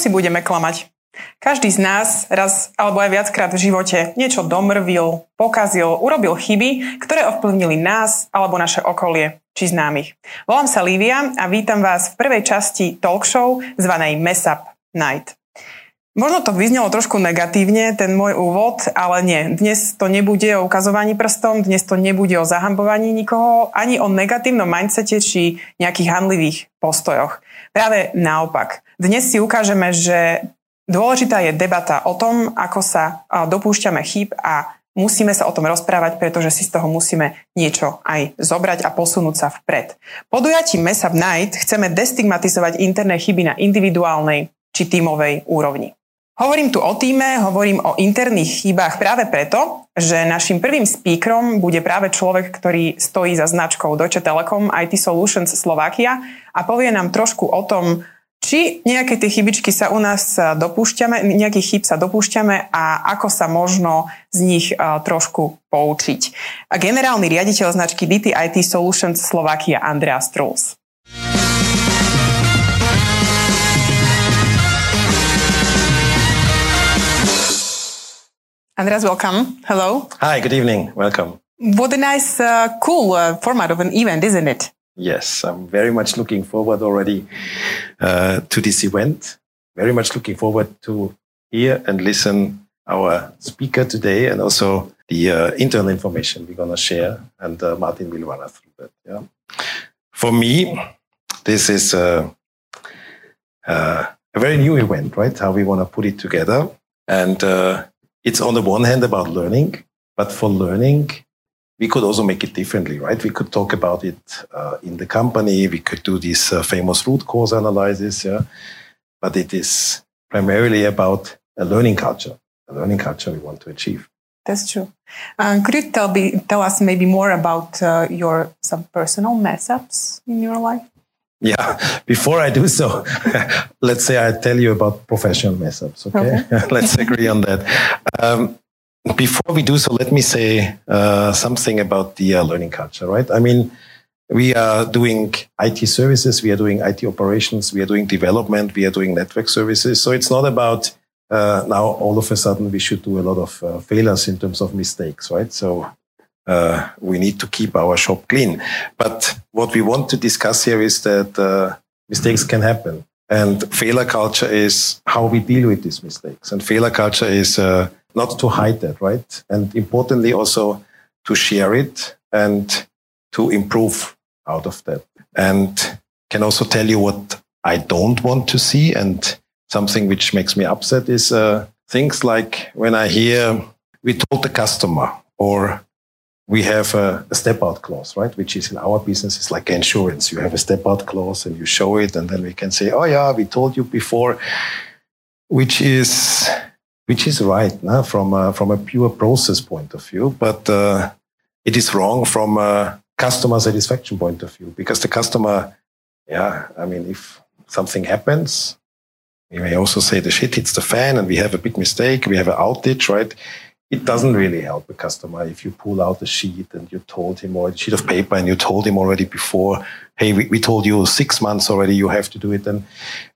si budeme klamať? Každý z nás raz alebo aj viackrát v živote niečo domrvil, pokazil, urobil chyby, ktoré ovplyvnili nás alebo naše okolie či známych. Volám sa Lívia a vítam vás v prvej časti talk show zvanej Mess Up Night. Možno to vyznelo trošku negatívne, ten môj úvod, ale nie. Dnes to nebude o ukazovaní prstom, dnes to nebude o zahambovaní nikoho, ani o negatívnom mindsete či nejakých handlivých postojoch. Práve naopak. Dnes si ukážeme, že dôležitá je debata o tom, ako sa dopúšťame chyb a musíme sa o tom rozprávať, pretože si z toho musíme niečo aj zobrať a posunúť sa vpred. Podujatím Mesa v Night chceme destigmatizovať interné chyby na individuálnej či tímovej úrovni. Hovorím tu o týme, hovorím o interných chybách práve preto, že našim prvým speakerom bude práve človek, ktorý stojí za značkou Deutsche Telekom IT Solutions Slovakia a povie nám trošku o tom, či nejaké tie chybičky sa u nás dopúšťame, nejakých chyb sa dopúšťame a ako sa možno z nich trošku poučiť. Generálny riaditeľ značky DT IT Solutions Slovakia Andreas Truls. Andreas, welcome. Hello. Hi, good evening. Welcome. What a nice, uh, cool uh, format of an event, isn't it? Yes, I'm very much looking forward already uh, to this event. Very much looking forward to hear and listen our speaker today and also the uh, internal information we're going to share. And uh, Martin will run us through that. Yeah. For me, this is a, uh, a very new event, right? How we want to put it together. And it's on the one hand about learning, but for learning, we could also make it differently, right? We could talk about it uh, in the company. We could do this uh, famous root cause analysis, yeah. But it is primarily about a learning culture, a learning culture we want to achieve. That's true. Um, could you tell, be, tell us maybe more about uh, your some personal mess ups in your life? Yeah, before I do so, let's say I tell you about professional mess ups, okay? okay. let's agree on that. Um, before we do so, let me say uh, something about the uh, learning culture, right? I mean, we are doing IT services, we are doing IT operations, we are doing development, we are doing network services. So it's not about uh, now all of a sudden we should do a lot of uh, failures in terms of mistakes, right? So uh, we need to keep our shop clean. But what we want to discuss here is that uh, mistakes can happen. And failure culture is how we deal with these mistakes. And failure culture is uh, not to hide that, right? And importantly, also to share it and to improve out of that. And can also tell you what I don't want to see. And something which makes me upset is uh, things like when I hear we told the customer or we have a, a, step out clause, right? Which is in our business is like insurance. You have a step out clause and you show it, and then we can say, "Oh yeah, we told you before," which is which is right nah, from a, from a pure process point of view, but uh, it is wrong from a customer satisfaction point of view because the customer, yeah, I mean, if something happens, we may also say the shit hits the fan and we have a big mistake, we have an outage, right? It doesn't really help a customer if you pull out a sheet and you told him or a sheet of paper and you told him already before, hey, we, we told you six months already, you have to do it. And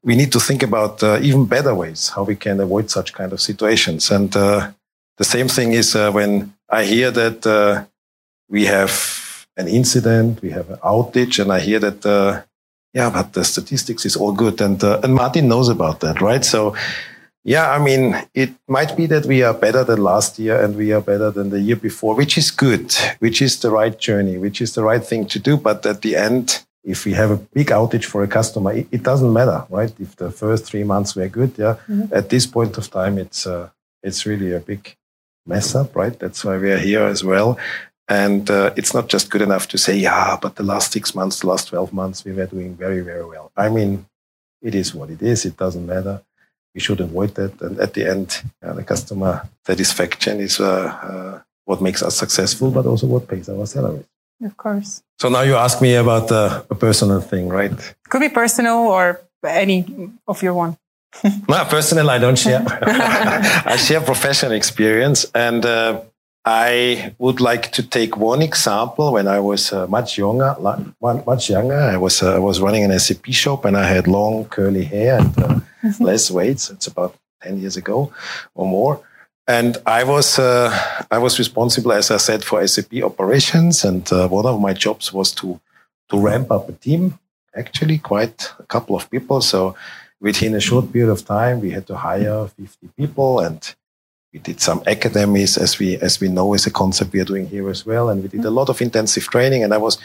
we need to think about uh, even better ways how we can avoid such kind of situations. And uh, the same thing is uh, when I hear that uh, we have an incident, we have an outage, and I hear that, uh, yeah, but the statistics is all good. And, uh, and Martin knows about that, right? So yeah, I mean, it might be that we are better than last year and we are better than the year before, which is good, which is the right journey, which is the right thing to do. But at the end, if we have a big outage for a customer, it, it doesn't matter, right? If the first three months were good, yeah, mm-hmm. at this point of time, it's uh, it's really a big mess up, right? That's why we are here as well. And uh, it's not just good enough to say, yeah, but the last six months, the last 12 months, we were doing very, very well. I mean, it is what it is. It doesn't matter we should avoid that. And at the end, uh, the customer satisfaction is uh, uh, what makes us successful, but also what pays our salaries. Of course. So now you ask me about uh, a personal thing, right? Could be personal or any of your one. no, personal, I don't share. I share professional experience. And uh, I would like to take one example. When I was uh, much younger, much younger, I was uh, I was running an SAP shop, and I had long curly hair and uh, mm-hmm. less weight. So It's about ten years ago or more. And I was uh, I was responsible, as I said, for SAP operations. And uh, one of my jobs was to to ramp up a team. Actually, quite a couple of people. So within a short period of time, we had to hire 50 people and we did some academies as we as we know is a concept we are doing here as well and we did a lot of intensive training and i was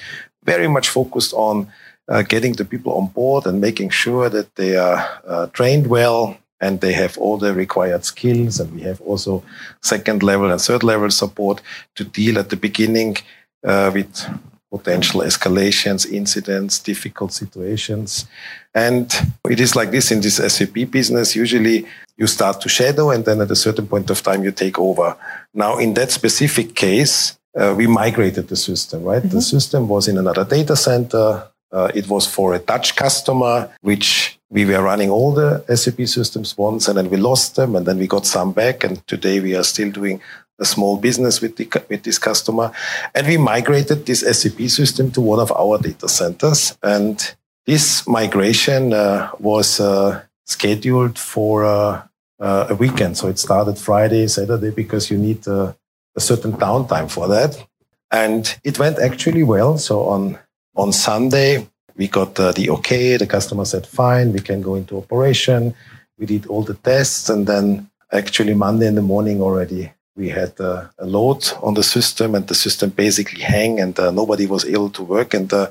very much focused on uh, getting the people on board and making sure that they are uh, trained well and they have all the required skills and we have also second level and third level support to deal at the beginning uh, with potential escalations, incidents, difficult situations. And it is like this in this SAP business. Usually you start to shadow and then at a certain point of time you take over. Now, in that specific case, uh, we migrated the system, right? Mm-hmm. The system was in another data center. Uh, it was for a Dutch customer, which we were running all the SAP systems once and then we lost them and then we got some back. And today we are still doing a small business with, the, with this customer. And we migrated this SAP system to one of our data centers. And this migration uh, was uh, scheduled for uh, a weekend. So it started Friday, Saturday, because you need uh, a certain downtime for that. And it went actually well. So on, on Sunday, we got uh, the okay. The customer said, fine, we can go into operation. We did all the tests. And then actually Monday in the morning already, we had uh, a load on the system and the system basically hang and uh, nobody was able to work and uh,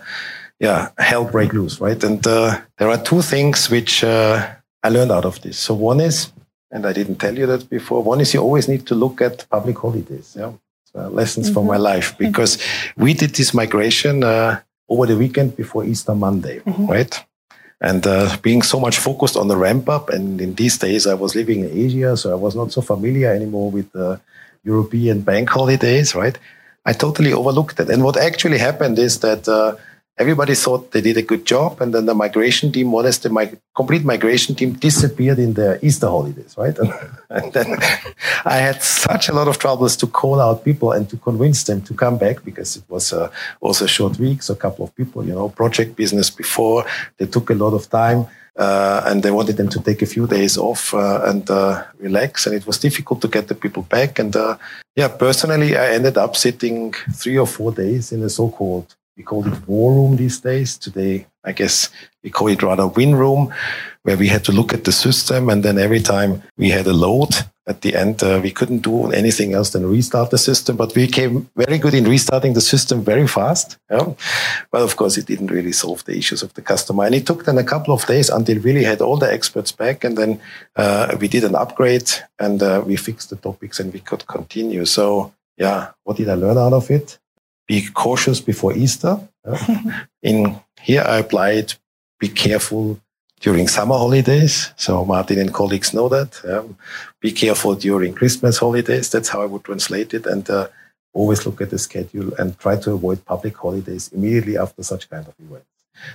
yeah hell break loose right and there are two things which i learned out of this so one is and i didn't tell you that before one is you always need to look at public holidays yeah so lessons mm-hmm. from my life because we did this migration uh, over the weekend before easter monday mm-hmm. right and uh, being so much focused on the ramp up and in these days i was living in asia so i was not so familiar anymore with uh, European bank holidays, right? I totally overlooked it. And what actually happened is that uh, everybody thought they did a good job, and then the migration team, more or less the mig- complete migration team, disappeared in the Easter holidays, right? And, and, then I had such a lot of troubles to call out people and to convince them to come back because it was also a short week, so a couple of people, you know, project business before they took a lot of time uh, and they wanted them to take a few days off uh, and uh, relax. And it was difficult to get the people back. And uh, yeah, personally, I ended up sitting three or four days in a so-called we call it war room these days. Today, I guess we call it rather win room, where we had to look at the system. And then every time we had a load at the end, uh, we couldn't do anything else than restart the system. But we came very good in restarting the system very fast. Yeah? But of course, it didn't really solve the issues of the customer. And it took then a couple of days until we really had all the experts back. And then uh, we did an upgrade and uh, we fixed the topics and we could continue. So, yeah, what did I learn out of it? Be cautious before Easter. In here, I applied be careful during summer holidays. So Martin and colleagues know that. Um, be careful during Christmas holidays. That's how I would translate it. And uh, always look at the schedule and try to avoid public holidays immediately after such kind of events.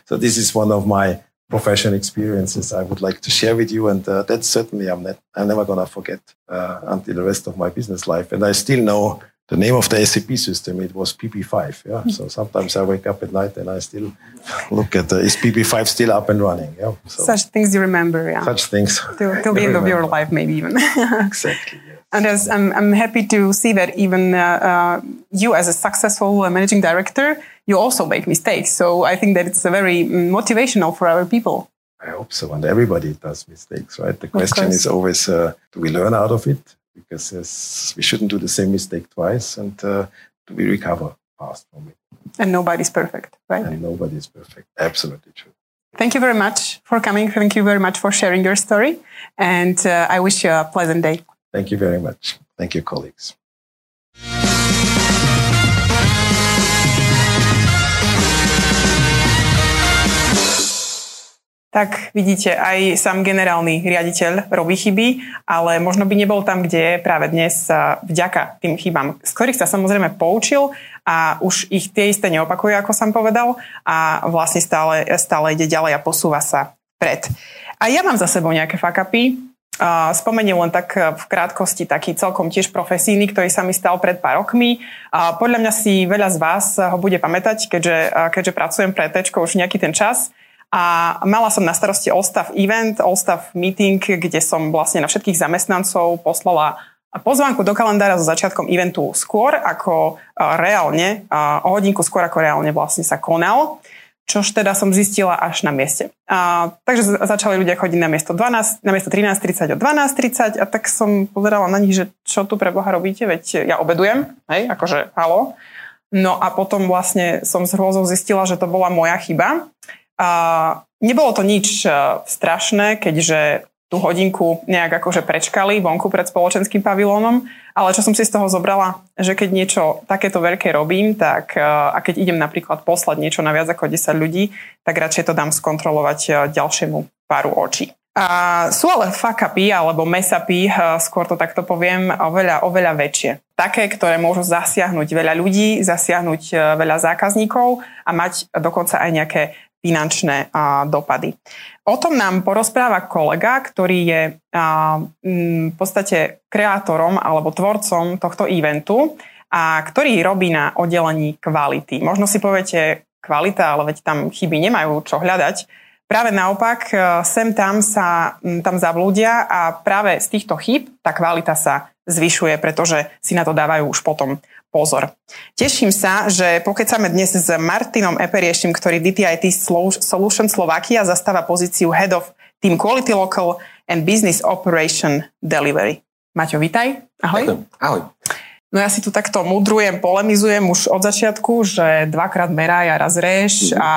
So this is one of my professional experiences I would like to share with you. And uh, that's certainly I'm, not, I'm never going to forget uh, until the rest of my business life. And I still know the name of the SAP system, it was PP5. Yeah. So sometimes I wake up at night and I still look at the, is PP5 still up and running? Yeah. So Such things you remember. Yeah. Such things. Till, till the end of your life, maybe even. exactly. Yes. And as I'm, I'm happy to see that even uh, uh, you, as a successful uh, managing director, you also make mistakes. So I think that it's a very mm, motivational for our people. I hope so. And everybody does mistakes, right? The question is always uh, do we learn out of it? Because we shouldn't do the same mistake twice and uh, we recover fast from it. And nobody's perfect, right? And nobody's perfect. Absolutely true. Thank you very much for coming. Thank you very much for sharing your story. And uh, I wish you a pleasant day. Thank you very much. Thank you, colleagues. Tak vidíte, aj sám generálny riaditeľ robí chyby, ale možno by nebol tam, kde je práve dnes vďaka tým chybám, z ktorých sa samozrejme poučil a už ich tie isté neopakuje, ako som povedal, a vlastne stále, stále ide ďalej a posúva sa pred. A ja mám za sebou nejaké fakapy, Spomeniem len tak e, v krátkosti taký celkom tiež profesijný, ktorý sa mi stal pred pár rokmi. Podľa mňa si veľa z vás ho bude pamätať, keďže, keďže pracujem pre Tečko už nejaký ten čas. A mala som na starosti All Event, All Meeting, kde som vlastne na všetkých zamestnancov poslala pozvánku do kalendára so začiatkom eventu skôr ako reálne, o hodinku skôr ako reálne vlastne sa konal čož teda som zistila až na mieste. A, takže začali ľudia chodiť na miesto, 12, na miesto 13.30 o 12.30 a tak som pozerala na nich, že čo tu pre Boha robíte, veď ja obedujem, hej, akože halo. No a potom vlastne som s hrôzou zistila, že to bola moja chyba. A nebolo to nič e, strašné, keďže tú hodinku nejak akože prečkali vonku pred spoločenským pavilónom, ale čo som si z toho zobrala, že keď niečo takéto veľké robím, tak e, a keď idem napríklad poslať niečo na viac ako 10 ľudí, tak radšej to dám skontrolovať e, ďalšiemu páru očí. A sú ale fuck-upy alebo mess-upy, e, skôr to takto poviem, oveľa, oveľa väčšie. Také, ktoré môžu zasiahnuť veľa ľudí, zasiahnuť veľa zákazníkov a mať dokonca aj nejaké finančné dopady. O tom nám porozpráva kolega, ktorý je v podstate kreátorom alebo tvorcom tohto eventu a ktorý robí na oddelení kvality. Možno si poviete, kvalita, ale veď tam chyby nemajú čo hľadať. Práve naopak, e, sem tam sa tam zavlúdia a práve z týchto chyb tá kvalita sa zvyšuje, pretože si na to dávajú už potom pozor. Teším sa, že pokecame dnes s Martinom Eperiešim, ktorý DTIT Solution Slovakia zastáva pozíciu Head of Team Quality Local and Business Operation Delivery. Maťo, vítaj. Ahoj. Ahoj. No ja si tu takto mudrujem, polemizujem už od začiatku, že dvakrát meraj a raz reš mm. a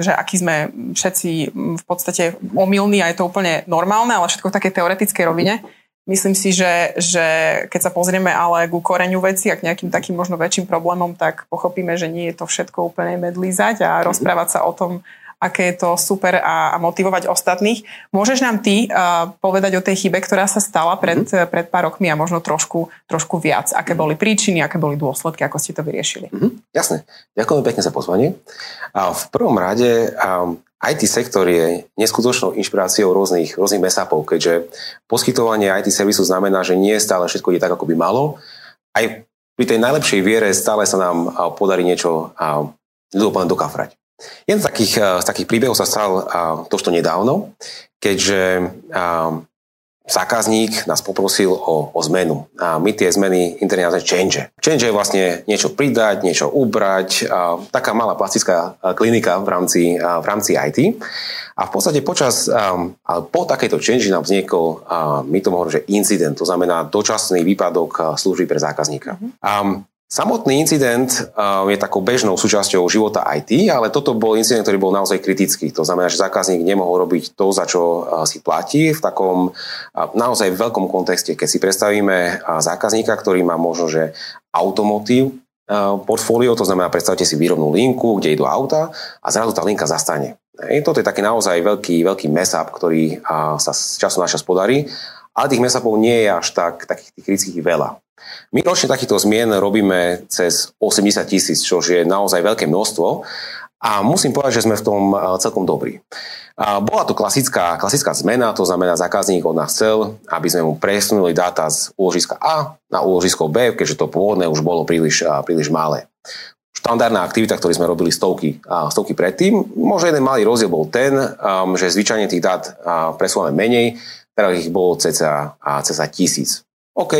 že aký sme všetci v podstate omylní a je to úplne normálne, ale všetko v takej teoretickej rovine. Myslím si, že, že keď sa pozrieme ale ku koreňu veci a k nejakým takým možno väčším problémom, tak pochopíme, že nie je to všetko úplne medlízať a rozprávať sa o tom, aké je to super a, a motivovať ostatných. Môžeš nám ty uh, povedať o tej chybe, ktorá sa stala pred, mm-hmm. pred pár rokmi a možno trošku, trošku viac? Aké boli príčiny, aké boli dôsledky, ako ste to vyriešili? Mm-hmm. Jasné. Ďakujem pekne za pozvanie. A v prvom rade um, IT sektor je neskutočnou inšpiráciou rôznych, rôznych mesapov, keďže poskytovanie IT servisu znamená, že nie stále všetko je tak, ako by malo. Aj pri tej najlepšej viere stále sa nám podarí niečo ľudoplne dokafrať. Jeden z takých, z takých príbehov sa stal tohto nedávno, keďže zákazník nás poprosil o, o zmenu. A my tie zmeny interne nazveme change. Change je vlastne niečo pridať, niečo ubrať, a taká malá plastická klinika v rámci, v rámci IT. A v podstate počas, ale po takejto change nám vznikol, my to hovoríme, že incident, to znamená dočasný výpadok služby pre zákazníka. Mm-hmm. Samotný incident uh, je takou bežnou súčasťou života IT, ale toto bol incident, ktorý bol naozaj kritický. To znamená, že zákazník nemohol robiť to, za čo uh, si platí v takom uh, naozaj veľkom kontexte. Keď si predstavíme zákazníka, ktorý má možno, že automotív portfólio, to znamená, predstavte si výrobnú linku, kde idú auta a zrazu tá linka zastane. Toto je taký naozaj veľký, veľký mess-up, ktorý sa z času na čas podarí, ale tých mess-upov nie je až tak, takých kritických veľa. My ročne takýchto zmien robíme cez 80 tisíc, čo je naozaj veľké množstvo a musím povedať, že sme v tom celkom dobrí. Bola to klasická, klasická zmena, to znamená, zákazník od nás chcel, aby sme mu presunuli dáta z úložiska A na úložisko B, keďže to pôvodné už bolo príliš, príliš malé. Štandardná aktivita, ktorú sme robili stovky, stovky predtým, možno jeden malý rozdiel bol ten, že zvyčajne tých dát presúvame menej, teraz ich bolo cca, cca tisíc. OK,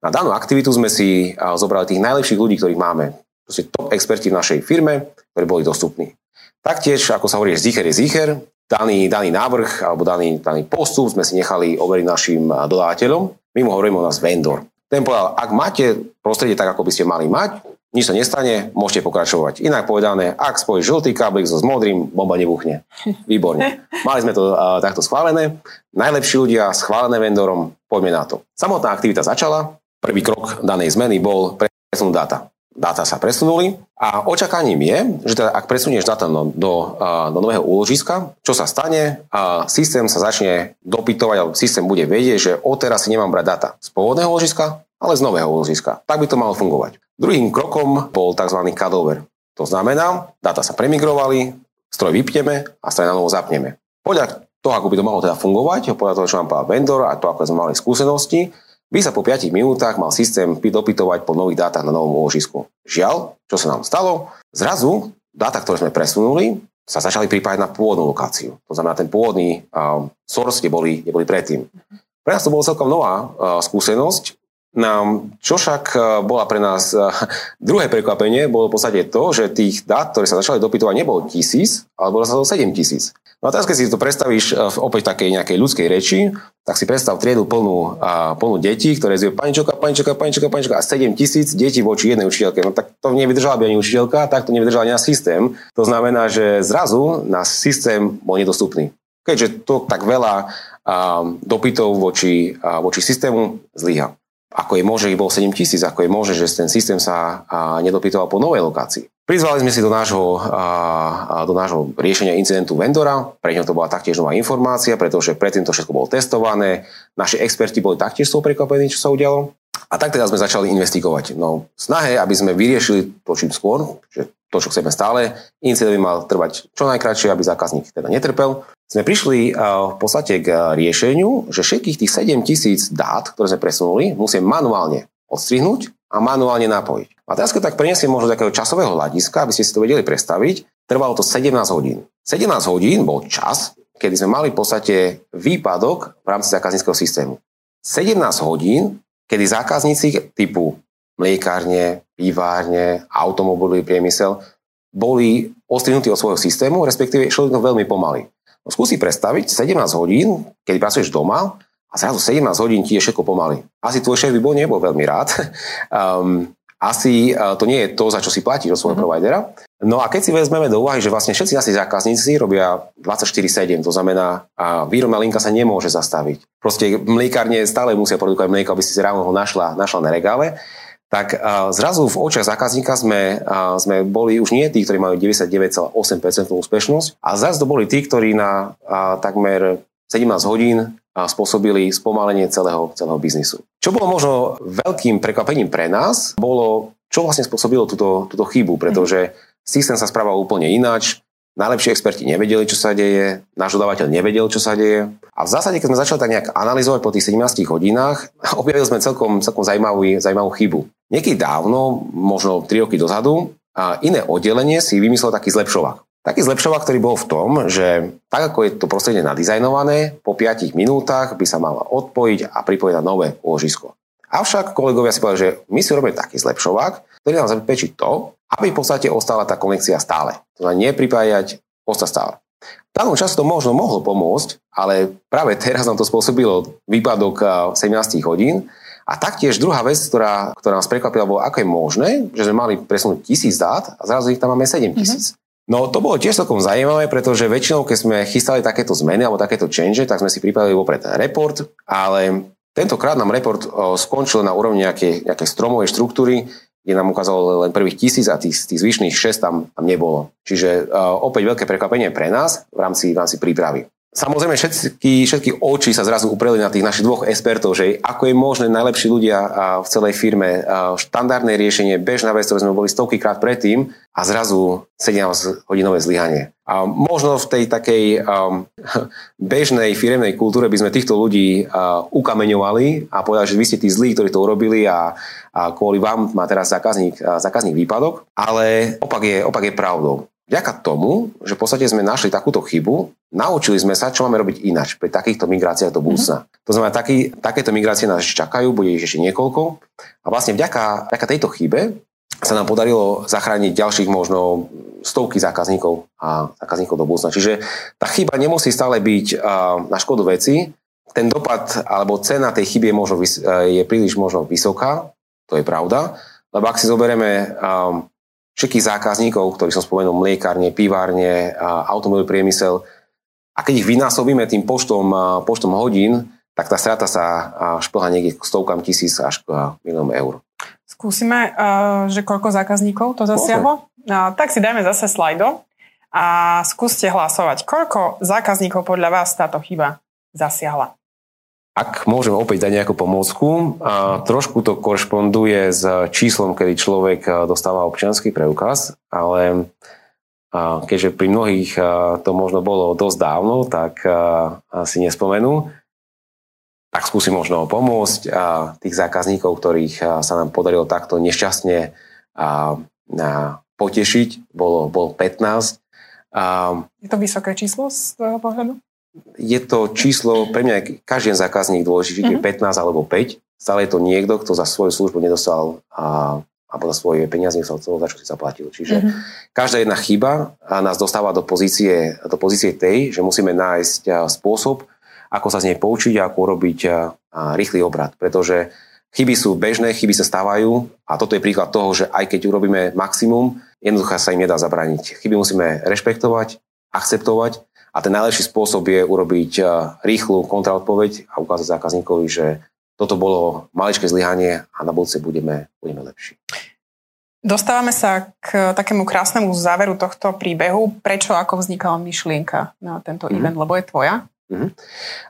na danú aktivitu sme si zobrali tých najlepších ľudí, ktorých máme. Proste top experti v našej firme, ktorí boli dostupní. Taktiež, ako sa hovorí, zicher je zicher, daný, daný návrh alebo daný, daný postup sme si nechali overiť našim dodávateľom. My mu hovoríme o nás vendor. Ten povedal, ak máte prostredie tak, ako by ste mali mať, nič sa nestane, môžete pokračovať. Inak povedané, ak spojíš žltý káblik so s modrým, bomba nebuchne. Výborne. Mali sme to uh, takto schválené. Najlepší ľudia, schválené vendorom, poďme na to. Samotná aktivita začala. Prvý krok danej zmeny bol presunúť dáta. Dáta sa presunuli a očakaním je, že teda ak presunieš dáta do, do, do nového úložiska, čo sa stane, a systém sa začne dopytovať, alebo systém bude vedieť, že odteraz si nemám brať dáta z pôvodného úložiska, ale z nového úložiska. Tak by to malo fungovať. Druhým krokom bol tzv. cutover. To znamená, dáta sa premigrovali, stroj vypneme a stroj na novo zapneme. Podľa to, ako by to malo teda fungovať, podľa toho, čo nám povedal vendor a to, ako sme mali skúsenosti, by sa po 5 minútach mal systém dopytovať po nových dátach na novom úložisku. Žiaľ, čo sa nám stalo? Zrazu dáta, ktoré sme presunuli, sa začali pripájať na pôvodnú lokáciu. To znamená, ten pôvodný uh, source, kde boli, kde boli predtým. Pre nás to bola celkom nová uh, skúsenosť, No, čo však uh, bola pre nás uh, druhé prekvapenie, bolo v podstate to, že tých dát, ktoré sa začali dopytovať, nebolo tisíc, ale bolo sa to 7 tisíc. No a teraz, keď si to predstavíš e, v opäť takej nejakej ľudskej reči, tak si predstav triedu plnú, a, plnú detí, ktoré zjú paničoka, paničoka, paničoka, paničoka a 7 tisíc detí voči jednej učiteľke. No tak to nevydržala by ani učiteľka, tak to nevydržala ani náš systém. To znamená, že zrazu náš systém bol nedostupný. Keďže to tak veľa a, dopytov voči, voči systému zlyha. Ako je možné, že bol 7 tisíc, ako je možné, že ten systém sa nedopytoval po novej lokácii. Prizvali sme si do nášho, do nášho riešenia incidentu vendora, pre ňo to bola taktiež nová informácia, pretože predtým to všetko bolo testované, naši experti boli taktiež toho prekvapení, čo sa udialo. A tak teda sme začali investigovať. No, snahe, aby sme vyriešili to čím skôr, že to, čo chceme stále, incident by mal trvať čo najkračšie, aby zákazník teda netrpel, sme prišli v podstate k riešeniu, že všetkých tých 7 tisíc dát, ktoré sme presunuli, musíme manuálne odstrihnúť a manuálne napojiť. A teraz, keď tak prenesiem možno z takého časového hľadiska, aby ste si to vedeli predstaviť, trvalo to 17 hodín. 17 hodín bol čas, kedy sme mali v podstate výpadok v rámci zákazníckého systému. 17 hodín, kedy zákazníci typu mliekárne, pivárne, automobilový priemysel boli ostrihnutí od svojho systému, respektíve išlo to veľmi pomaly. No skúsi predstaviť 17 hodín, keď pracuješ doma a zrazu 17 hodín ti je všetko pomaly. Asi tvoj šéf by bol nebol veľmi rád. Um, asi uh, to nie je to, za čo si platíš od svojho mm-hmm. providera. No a keď si vezmeme do úvahy, že vlastne všetci naši zákazníci robia 24-7, to znamená, a výrobná linka sa nemôže zastaviť. Proste mliekárne stále musia produkovať mlieko, aby si si ráno ho našla, našla na regále tak zrazu v očiach zákazníka sme, sme boli už nie tí, ktorí majú 99,8% úspešnosť, a zrazu to boli tí, ktorí na takmer 17 hodín spôsobili spomalenie celého, celého biznisu. Čo bolo možno veľkým prekvapením pre nás, bolo, čo vlastne spôsobilo túto, túto chybu, pretože systém sa správal úplne ináč, Najlepší experti nevedeli, čo sa deje, náš dodávateľ nevedel, čo sa deje. A v zásade, keď sme začali tak nejak analyzovať po tých 17 hodinách, objavili sme celkom, celkom zaujímavú, zaujímavú chybu. Niekedy dávno, možno 3 roky dozadu, a iné oddelenie si vymyslel taký zlepšovák. Taký zlepšovák, ktorý bol v tom, že tak ako je to prostredie nadizajnované, po 5 minútach by sa mala odpojiť a pripojiť na nové úložisko. Avšak kolegovia si povedali, že my si robíme taký zlepšovák, ktorý nám zabezpečí to, aby v podstate ostala tá konekcia stále. To znamená nepripájať, ostať stále. V danom čase to možno mohlo pomôcť, ale práve teraz nám to spôsobilo výpadok 17 hodín. A taktiež druhá vec, ktorá, ktorá nás prekvapila, bolo, ako je možné, že sme mali presunúť tisíc dát a zrazu ich tam máme 7 tisíc. Mm-hmm. No to bolo tiež celkom zaujímavé, pretože väčšinou, keď sme chystali takéto zmeny alebo takéto change, tak sme si pripravili vopred report, ale Tentokrát nám report skončil na úrovni nejakej, nejakej stromovej štruktúry, kde nám ukázalo len prvých tisíc a tých, tých zvyšných 6 tam, tam nebolo. Čiže uh, opäť veľké prekvapenie pre nás v rámci, v rámci prípravy. Samozrejme, všetky, všetky oči sa zrazu upreli na tých našich dvoch expertov, že ako je možné najlepší ľudia v celej firme, štandardné riešenie, bežná vec, ktoré sme boli stovky krát predtým a zrazu 17 hodinové zlyhanie. A možno v tej takej um, bežnej firemnej kultúre by sme týchto ľudí uh, ukameňovali a povedali, že vy ste tí zlí, ktorí to urobili a, a kvôli vám má teraz zákazník, zákazník výpadok. Ale opak je, opak je pravdou. Vďaka tomu, že v podstate sme našli takúto chybu, naučili sme sa, čo máme robiť ináč pri takýchto migráciách do budúcna. Mm-hmm. To znamená, taký, takéto migrácie nás čakajú, bude ich ešte niekoľko. A vlastne vďaka, vďaka tejto chybe sa nám podarilo zachrániť ďalších možno stovky zákazníkov a zákazníkov do budúcna. Čiže tá chyba nemusí stále byť na škodu veci. Ten dopad alebo cena tej chyby je, možno, je príliš možno vysoká, to je pravda, lebo ak si zoberieme všetkých zákazníkov, ktorí som spomenul, mliekárne, pivárne, automobilový priemysel, a keď ich vynásobíme tým počtom, počtom hodín, tak tá strata sa šplha niekde k stovkám tisíc až k miliónom eur. Skúsime, že koľko zákazníkov to zasiahlo? Tak si dajme zase slajdo a skúste hlasovať. Koľko zákazníkov podľa vás táto chyba zasiahla? Ak môžem opäť dať nejakú pomôcku, a trošku to korešponduje s číslom, kedy človek dostáva občianský preukaz, ale keďže pri mnohých to možno bolo dosť dávno, tak si nespomenú, tak skúsim možno pomôcť tých zákazníkov, ktorých sa nám podarilo takto nešťastne potešiť, bolo, bol 15. Je to vysoké číslo z toho pohľadu? Je to číslo, pre mňa každý zákazník dôležitý, mm-hmm. 15 alebo 5. Stále je to niekto, kto za svoju službu nedostal a, alebo za svoje peniaze nedostal celú, za čo si zaplatil. Čiže mm-hmm. každá jedna chyba nás dostáva do pozície, do pozície tej, že musíme nájsť spôsob, ako sa z nej poučiť a ako urobiť rýchly obrad. Pretože chyby sú bežné, chyby sa stávajú a toto je príklad toho, že aj keď urobíme maximum, jednoducho sa im nedá zabrániť. Chyby musíme rešpektovať, akceptovať a ten najlepší spôsob je urobiť rýchlu kontraodpoveď a ukázať zákazníkovi, že toto bolo maličké zlyhanie a na budúce budeme, budeme lepší. Dostávame sa k takému krásnemu záveru tohto príbehu. Prečo, ako vznikala myšlienka na tento mm. event, lebo je tvoja? Mm-hmm.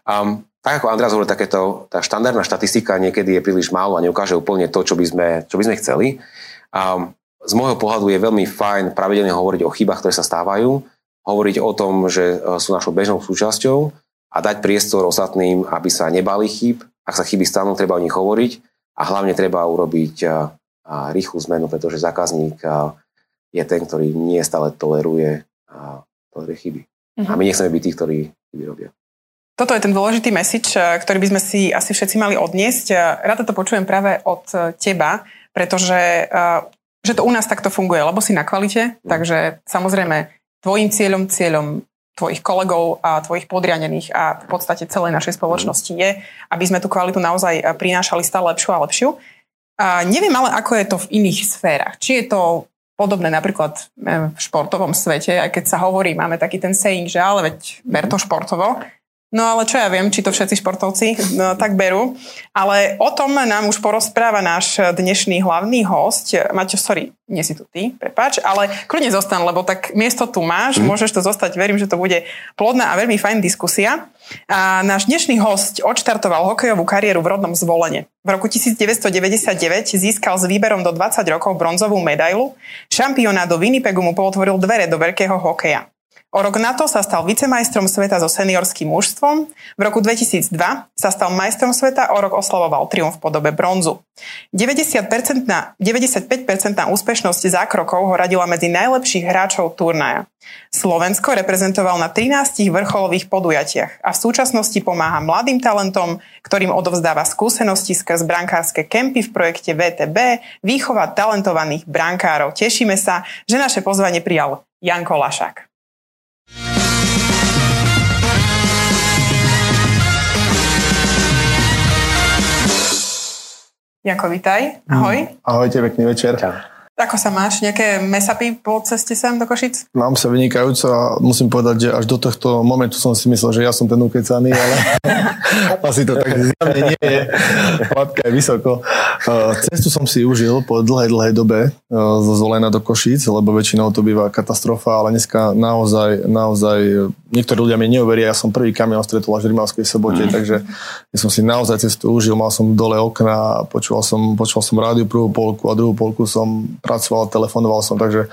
Um, tak ako András hovoril, takéto, tá štandardná štatistika niekedy je príliš málo a neukáže úplne to, čo by sme, čo by sme chceli. Um, z môjho pohľadu je veľmi fajn pravidelne hovoriť o chybách, ktoré sa stávajú, hovoriť o tom, že e, sú našou bežnou súčasťou a dať priestor ostatným, aby sa nebali chýb. Ak sa chyby stanú, treba o nich hovoriť a hlavne treba urobiť e, rýchlu zmenu, pretože zákazník e, je ten, ktorý nie stále toleruje, toleruje chyby. Mm-hmm. A my nechceme byť tí, ktorí chyby robia. Toto je ten dôležitý message, ktorý by sme si asi všetci mali odniesť. Rada to počujem práve od teba, pretože že to u nás takto funguje, lebo si na kvalite, mm. takže samozrejme tvojim cieľom, cieľom tvojich kolegov a tvojich podriadených a v podstate celej našej spoločnosti je, aby sme tú kvalitu naozaj prinášali stále lepšiu a lepšiu. A neviem ale, ako je to v iných sférach. Či je to podobné napríklad v športovom svete, aj keď sa hovorí, máme taký ten saying, že ale veď ber to športovo, No ale čo ja viem, či to všetci športovci no, tak berú. Ale o tom nám už porozpráva náš dnešný hlavný host. Maťo, sorry, nie si tu ty, prepáč, ale kľudne zostan, lebo tak miesto tu máš, mm. môžeš to zostať, verím, že to bude plodná a veľmi fajn diskusia. A náš dnešný host odštartoval hokejovú kariéru v rodnom zvolenie. V roku 1999 získal s výberom do 20 rokov bronzovú medailu. Šampionát do Winnipegu mu potvoril dvere do veľkého hokeja. O rok na to sa stal vicemajstrom sveta so seniorským mužstvom. V roku 2002 sa stal majstrom sveta, o rok oslavoval triumf v podobe bronzu. 90% na, 95% na úspešnosť zákrokov ho radila medzi najlepších hráčov turnaja. Slovensko reprezentoval na 13 vrcholových podujatiach a v súčasnosti pomáha mladým talentom, ktorým odovzdáva skúsenosti skrz brankárske kempy v projekte VTB, výchova talentovaných brankárov. Tešíme sa, že naše pozvanie prijal Janko Lašák. Janko, vitaj. Ahoj. Mm, ahojte, pekný večer. Čau. Ako sa máš? Nejaké mesapy po ceste sem do Košic? Mám sa vynikajúco a musím povedať, že až do tohto momentu som si myslel, že ja som ten ukecaný, ale asi to tak zjavne nie je. Hladka je vysoko. Uh, cestu som si užil po dlhej, dlhej dobe uh, zo Zolena do Košic, lebo väčšinou to býva katastrofa, ale dneska naozaj, naozaj niektorí ľudia mi neuveria, ja som prvý kamion stretol až v Rimavskej sobote, mm. takže ja som si naozaj cestu užil, mal som dole okna, počúval som, počúval som rádiu prvú polku a druhú polku som pracoval, telefonoval som, takže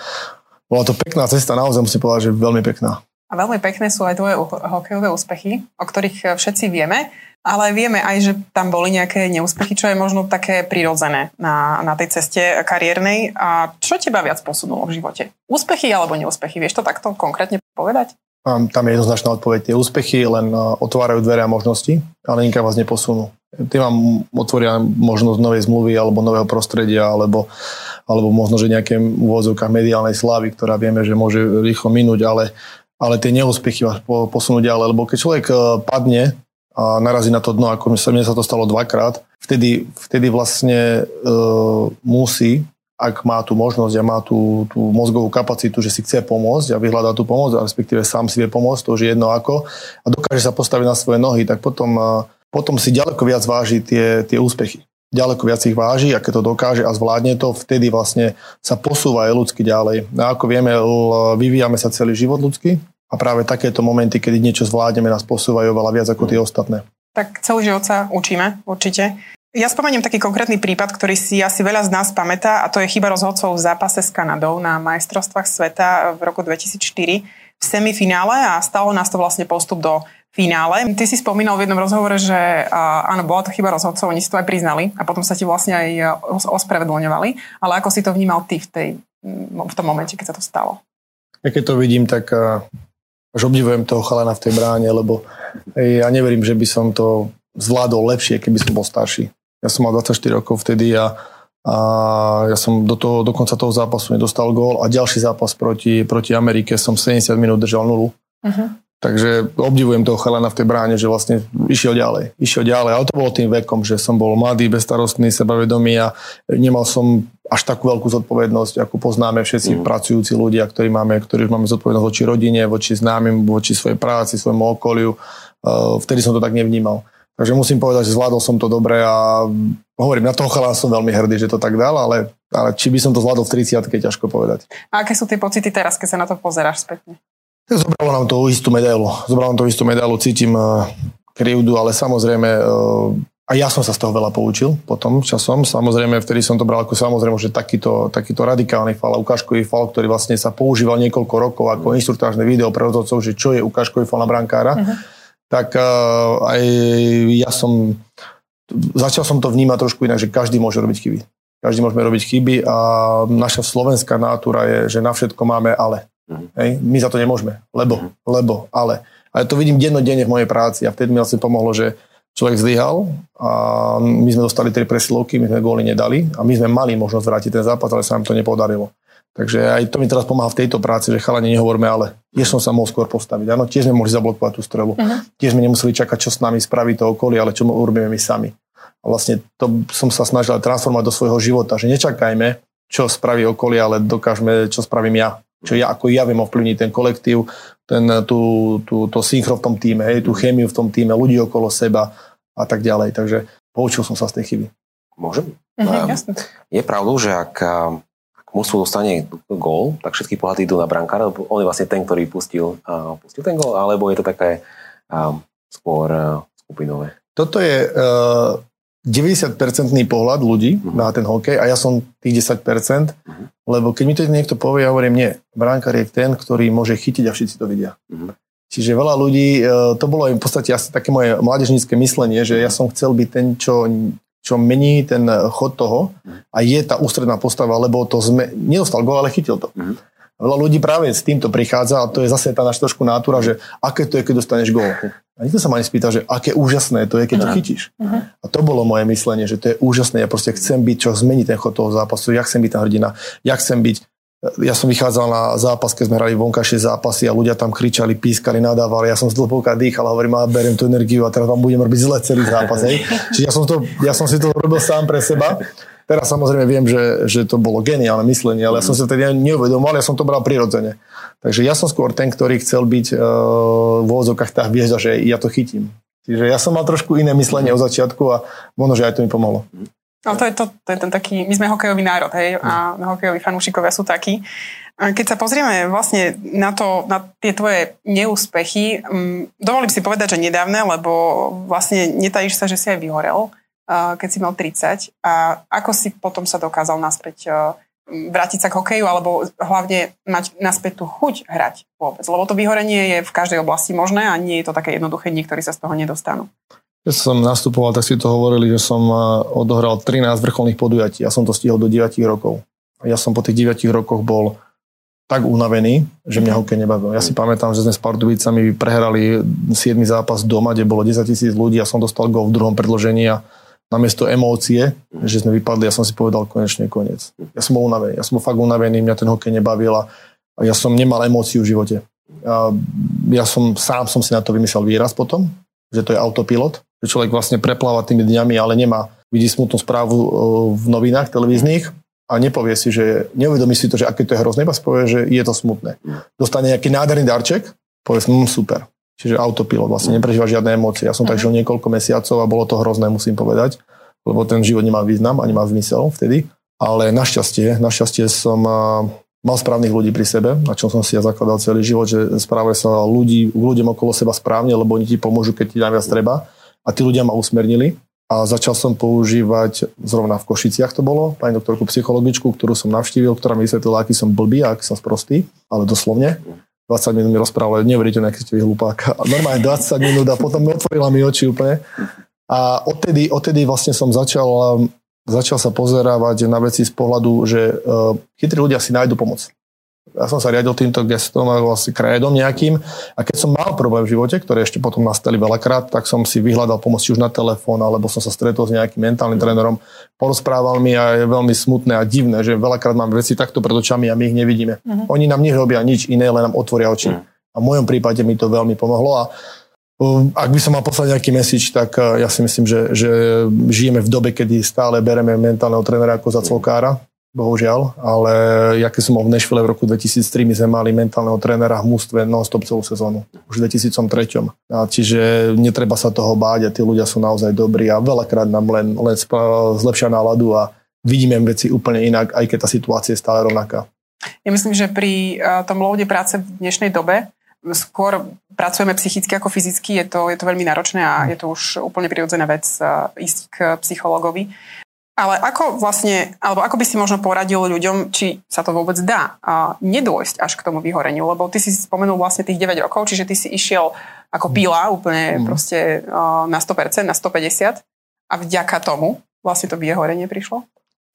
bola to pekná cesta, naozaj musím povedať, že veľmi pekná. A veľmi pekné sú aj tvoje hokejové úspechy, o ktorých eh, všetci vieme, ale vieme aj, že tam boli nejaké neúspechy, čo je možno také prirodzené na, na tej ceste kariérnej. A čo teba viac posunulo v živote? Úspechy alebo neúspechy? Vieš to takto konkrétne povedať? Tam je jednoznačná odpoveď. Tie úspechy len eh, otvárajú dvere a možnosti, ale nikam vás neposunú. Tie vám otvoria možnosť novej zmluvy alebo nového prostredia, alebo alebo možno, že nejaké úvodzovkách mediálnej slávy, ktorá vieme, že môže rýchlo minúť, ale, ale tie neúspechy vás posunú ďalej, lebo keď človek e, padne a narazí na to dno, ako mne sa to stalo dvakrát, vtedy, vtedy vlastne e, musí, ak má tú možnosť a má tú, tú mozgovú kapacitu, že si chce pomôcť a vyhľadá tú pomoc, a respektíve sám si vie pomôcť, to už je jedno ako, a dokáže sa postaviť na svoje nohy, tak potom, potom si ďaleko viac váži tie, tie úspechy ďaleko viac ich váži a keď to dokáže a zvládne to, vtedy vlastne sa posúva aj ľudsky ďalej. A ako vieme, vyvíjame sa celý život ľudský a práve takéto momenty, kedy niečo zvládneme, nás posúvajú oveľa viac ako tie ostatné. Tak celý život sa učíme, určite. Ja spomeniem taký konkrétny prípad, ktorý si asi veľa z nás pamätá a to je chyba rozhodcov v zápase s Kanadou na majstrovstvách sveta v roku 2004 v semifinále a stalo nás to vlastne postup do finále. Ty si spomínal v jednom rozhovore, že áno, bola to chyba rozhodcov, oni si to aj priznali a potom sa ti vlastne aj ospravedlňovali, ale ako si to vnímal ty v, tej, v tom momente, keď sa to stalo? Ja keď to vidím, tak až obdivujem toho chalana v tej bráne, lebo ja neverím, že by som to zvládol lepšie, keby som bol starší. Ja som mal 24 rokov vtedy a, a ja som do, toho, do konca toho zápasu nedostal gól a ďalší zápas proti, proti Amerike som 70 minút držal nulu. Uh-huh. Takže obdivujem toho chalana v tej bráne, že vlastne išiel ďalej. Išiel ďalej, ale to bolo tým vekom, že som bol mladý, bezstarostný, sebavedomý a nemal som až takú veľkú zodpovednosť, ako poznáme všetci mm. pracujúci ľudia, ktorí máme, ktorí máme zodpovednosť voči rodine, voči známym, voči svojej práci, svojmu okoliu. Vtedy som to tak nevnímal. Takže musím povedať, že zvládol som to dobre a hovorím, na toho chalán som veľmi hrdý, že to tak dal, ale, ale či by som to zvládol v 30 ťažko povedať. A aké sú tie pocity teraz, keď sa na to pozeráš spätne? Zobralo nám to istú medailu. Zobralo nám to istú medailu, cítim uh, krivdu, ale samozrejme uh, a ja som sa z toho veľa poučil potom časom. Samozrejme, vtedy som to bral ako samozrejme, že takýto, takýto radikálny fal, ukážkový fal, ktorý vlastne sa používal niekoľko rokov ako inštruktážne video pre rozhodcov, že čo je ukážkový fal na brankára. Uh-huh tak uh, aj ja som, začal som to vnímať trošku inak, že každý môže robiť chyby. Každý môžeme robiť chyby a naša slovenská natúra je, že na všetko máme ale. Uh-huh. Hej? My za to nemôžeme, lebo, uh-huh. lebo, ale. Ale to vidím dennodenne v mojej práci a vtedy mi vlastne pomohlo, že človek zlyhal a my sme dostali tri presilovky, my sme góly nedali a my sme mali možnosť vrátiť ten zápas, ale sa nám to nepodarilo. Takže aj to mi teraz pomáha v tejto práci, že chalani nehovorme, ale tiež som sa mohol skôr postaviť. Áno, tiež sme mohli zablokovať tú strelu. Uh-huh. Tiež sme nemuseli čakať, čo s nami spraví to okolie, ale čo urobíme my sami. A vlastne to som sa snažil transformovať do svojho života, že nečakajme, čo spraví okolie, ale dokážeme, čo spravím ja. Čo ja, ako ja viem ovplyvniť ten kolektív, ten, tú, tú, to synchro v tom týme, hej, tú chémiu v tom týme, ľudí okolo seba a tak ďalej. Takže poučil som sa z tej chyby. Môžem? Uh-huh, je pravdou, že ak mužstvo dostane gól, tak všetky pohľady idú na brankára, lebo on je vlastne ten, ktorý pustil, uh, pustil ten gól, alebo je to také uh, skôr uh, skupinové? Toto je uh, 90-percentný pohľad ľudí uh-huh. na ten hokej a ja som tých 10%, uh-huh. Mhm. lebo keď mi to niekto povie, ja hovorím, nie, brankár je ten, ktorý môže chytiť a všetci to vidia. Uh-huh. Čiže veľa ľudí, to bolo v podstate asi také moje mládežnícke myslenie, že ja som chcel byť ten, čo čo mení ten chod toho a je tá ústredná postava, lebo to sme, nedostal gol, ale chytil to. Mm. Veľa ľudí práve s týmto prichádza a to je zase tá naša trošku nátura, že aké to je, keď dostaneš gól. A nikto sa ma nespýta, že aké úžasné to je, keď to chytíš. Uh-huh. A to bolo moje myslenie, že to je úžasné. Ja proste chcem byť, čo zmení ten chod toho zápasu. Ja chcem byť tá hrdina. Ja chcem byť ja som vychádzal na zápas, keď sme hrali vonkajšie zápasy a ľudia tam kričali, pískali, nadávali. Ja som zhlboka dýchal a hovorím, a beriem tú energiu a teraz vám budem robiť zle celý zápas. Hej. Čiže ja som, to, ja som si to robil sám pre seba. Teraz samozrejme viem, že, že to bolo geniálne myslenie, ale ja som si to teda neuvedomoval, ja som to bral prirodzene. Takže ja som skôr ten, ktorý chcel byť uh, v úvodzokách tá hviezda, že ja to chytím. Čiže ja som mal trošku iné myslenie od začiatku a možno, že aj to mi pomohlo. No to je, to, to je ten taký, my sme hokejový národ, hej, a hokejoví fanúšikovia sú takí. Keď sa pozrieme vlastne na, to, na tie tvoje neúspechy, um, dovolím si povedať, že nedávne, lebo vlastne netajíš sa, že si aj vyhorel, keď si mal 30. A ako si potom sa dokázal naspäť uh, vrátiť sa k hokeju, alebo hlavne mať naspäť tú chuť hrať vôbec? Lebo to vyhorenie je v každej oblasti možné a nie je to také jednoduché, niektorí sa z toho nedostanú. Keď som nastupoval, tak si to hovorili, že som eh, odohral 13 vrcholných podujatí. Ja som to stihol do 9 rokov. Ja som po tých 9 rokoch bol tak unavený, že mňa hokej nebavil. Ja si pamätám, že sme s Pardubicami prehrali 7 zápas doma, kde bolo 10 tisíc ľudí a som dostal gol v druhom predložení a namiesto emócie, že sme vypadli, ja som si povedal konečne koniec. Ja som bol unavený, ja som bol fakt unavený, mňa ten hokej nebavil a ja som nemal emóciu v živote. A ja som, sám som si na to vymyslel výraz potom, že to je autopilot, že človek vlastne prepláva tými dňami, ale nemá, vidí smutnú správu e, v novinách televíznych a nepovie si, že neuvedomí si to, že aké to je hrozné, iba povie, že je to smutné. Dostane nejaký nádherný darček, povie si, mm, super. Čiže autopilot, vlastne neprežíva žiadne emócie. Ja som tak žil niekoľko mesiacov a bolo to hrozné, musím povedať, lebo ten život nemá význam a nemá zmysel vtedy. Ale našťastie, našťastie som mal správnych ľudí pri sebe, na čom som si ja zakladal celý život, že správaj sa ľudí, ľuďom okolo seba správne, lebo oni ti pomôžu, keď ti najviac treba a tí ľudia ma usmernili a začal som používať, zrovna v Košiciach to bolo, pani doktorku psychologičku, ktorú som navštívil, ktorá mi vysvetlila, aký som blbý a aký som sprostý, ale doslovne. 20 minút mi rozprával, neuveriteľne, aký ste vy hlupák. Normálne 20 minút a potom otvorila mi oči úplne. A odtedy, odtedy vlastne som začal, začal sa pozerávať na veci z pohľadu, že uh, chytrí ľudia si nájdu pomoc ja som sa riadil týmto gestom a vlastne krédom nejakým. A keď som mal problém v živote, ktoré ešte potom nastali veľakrát, tak som si vyhľadal pomoc už na telefón, alebo som sa stretol s nejakým mentálnym trénerom, porozprával mi a je veľmi smutné a divné, že veľakrát máme veci takto pred očami a my ich nevidíme. Uh-huh. Oni nám nerobia nič iné, len nám otvoria oči. Uh-huh. A v mojom prípade mi to veľmi pomohlo a ak by som mal poslať nejaký message, tak uh, ja si myslím, že, že žijeme v dobe, kedy stále bereme mentálneho trénera ako za celkára bohužiaľ, ale ja keď som bol v Nashville v roku 2003, my sme mali mentálneho trénera v mústve non-stop celú sezónu, už v 2003. A čiže netreba sa toho báť a tí ľudia sú naozaj dobrí a veľakrát nám len, len zlepšia náladu a vidíme veci úplne inak, aj keď tá situácia je stále rovnaká. Ja myslím, že pri eh, tom loade práce v dnešnej dobe skôr pracujeme psychicky ako fyzicky, je to, je to veľmi náročné a je to už úplne prirodzená vec eh, ísť k psychologovi. Ale ako vlastne, alebo ako by si možno poradil ľuďom, či sa to vôbec dá a nedôjsť až k tomu vyhoreniu, lebo ty si spomenul vlastne tých 9 rokov, čiže ty si išiel ako mm. pila úplne mm. proste na 100%, na 150 a vďaka tomu vlastne to vyhorenie prišlo?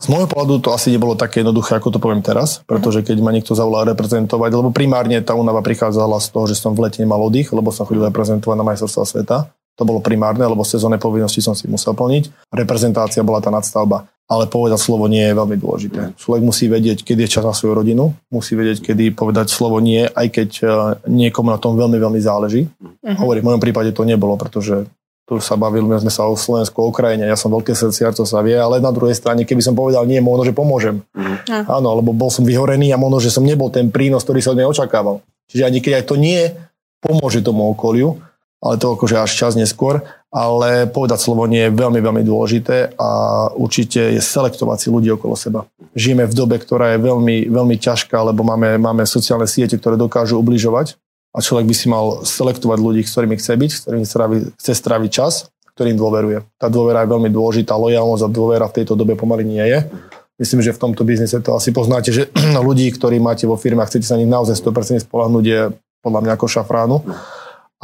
Z môjho pohľadu to asi nebolo také jednoduché, ako to poviem teraz, pretože keď ma niekto zavolal reprezentovať, lebo primárne tá únava prichádzala z toho, že som v lete nemal oddych, lebo som chodil reprezentovať na majstrovstvá sveta to bolo primárne, lebo sezónne povinnosti som si musel plniť. Reprezentácia bola tá nadstavba. Ale povedať slovo nie je veľmi dôležité. Človek musí vedieť, kedy je čas na svoju rodinu, musí vedieť, kedy povedať slovo nie, aj keď e, niekomu na tom veľmi, veľmi záleží. Uh-huh. Hovorím, v mojom prípade to nebolo, pretože tu sa bavili sme sa o Slovensku, o Ukrajine, ja som veľké srdciar, to sa vie, ale na druhej strane, keby som povedal nie, možno, že pomôžem. Uh-huh. Áno, lebo bol som vyhorený a možno, že som nebol ten prínos, ktorý sa od mňa očakával. Čiže ani keď aj to nie pomôže tomu okoliu, ale to akože až čas neskôr. Ale povedať slovo nie je veľmi, veľmi dôležité a určite je selektovať si ľudí okolo seba. Žijeme v dobe, ktorá je veľmi, veľmi ťažká, lebo máme, máme sociálne siete, ktoré dokážu ubližovať a človek by si mal selektovať ľudí, s ktorými chce byť, s ktorými chce stráviť čas, ktorým dôveruje. Tá dôvera je veľmi dôležitá, lojálnosť a dôvera v tejto dobe pomaly nie je. Myslím, že v tomto biznise to asi poznáte, že ľudí, ktorí máte vo firme a chcete sa nich naozaj 100% spolahnúť, je podľa mňa ako šafránu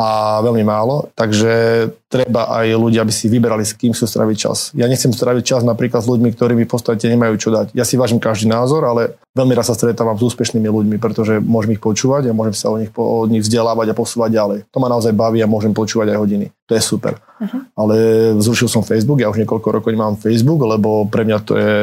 a veľmi málo, takže treba aj ľudia, aby si vyberali, s kým sú straviť čas. Ja nechcem straviť čas napríklad s ľuďmi, ktorí mi v podstate nemajú čo dať. Ja si vážim každý názor, ale veľmi raz sa stretávam s úspešnými ľuďmi, pretože môžem ich počúvať a môžem sa o nich, od nich vzdelávať a posúvať ďalej. To ma naozaj baví a môžem počúvať aj hodiny. To je super. Uh-huh. Ale zrušil som Facebook, ja už niekoľko rokov nemám Facebook, lebo pre mňa to je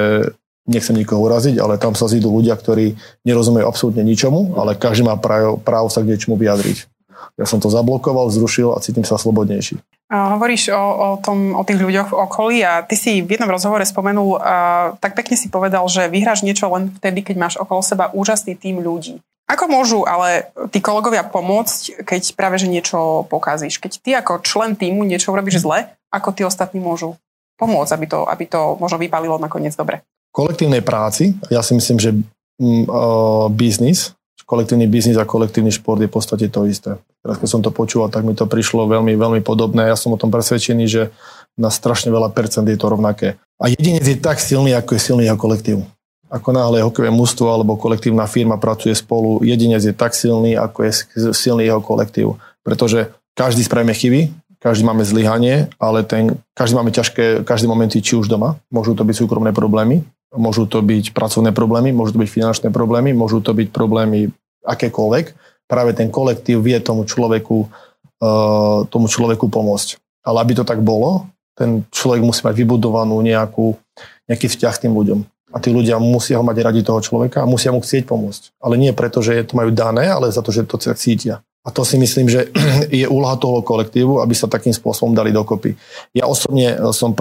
nechcem nikoho uraziť, ale tam sa zídu ľudia, ktorí nerozumejú absolútne ničomu, ale každý má právo, právo sa k niečomu vyjadriť. Ja som to zablokoval, zrušil a cítim sa slobodnejší. A hovoríš o, o, tom, o tých ľuďoch v okolí a ty si v jednom rozhovore spomenul, a, tak pekne si povedal, že vyhráš niečo len vtedy, keď máš okolo seba úžasný tým ľudí. Ako môžu ale tí kolegovia pomôcť, keď práve že niečo pokazíš? Keď ty ako člen týmu niečo urobíš zle, ako tí ostatní môžu pomôcť, aby to, aby to možno vypalilo nakoniec dobre? kolektívnej práci, ja si myslím, že mm, uh, biznis kolektívny biznis a kolektívny šport je v podstate to isté. Teraz keď som to počúval, tak mi to prišlo veľmi, veľmi podobné. Ja som o tom presvedčený, že na strašne veľa percent je to rovnaké. A jedinec je tak silný, ako je silný jeho kolektív. Ako náhle hokejové mústvo alebo kolektívna firma pracuje spolu, jedinec je tak silný, ako je silný jeho kolektív. Pretože každý spravíme chyby, každý máme zlyhanie, ale ten, každý máme ťažké, každý momenty, či už doma, môžu to byť súkromné problémy, Môžu to byť pracovné problémy, môžu to byť finančné problémy, môžu to byť problémy akékoľvek. Práve ten kolektív vie tomu človeku, uh, tomu človeku pomôcť. Ale aby to tak bolo, ten človek musí mať vybudovanú nejakú, nejaký vzťah k tým ľuďom. A tí ľudia musia ho mať radi toho človeka a musia mu chcieť pomôcť. Ale nie preto, že to majú dané, ale za to, že to cítia. A to si myslím, že je úloha toho kolektívu, aby sa takým spôsobom dali dokopy. Ja osobne som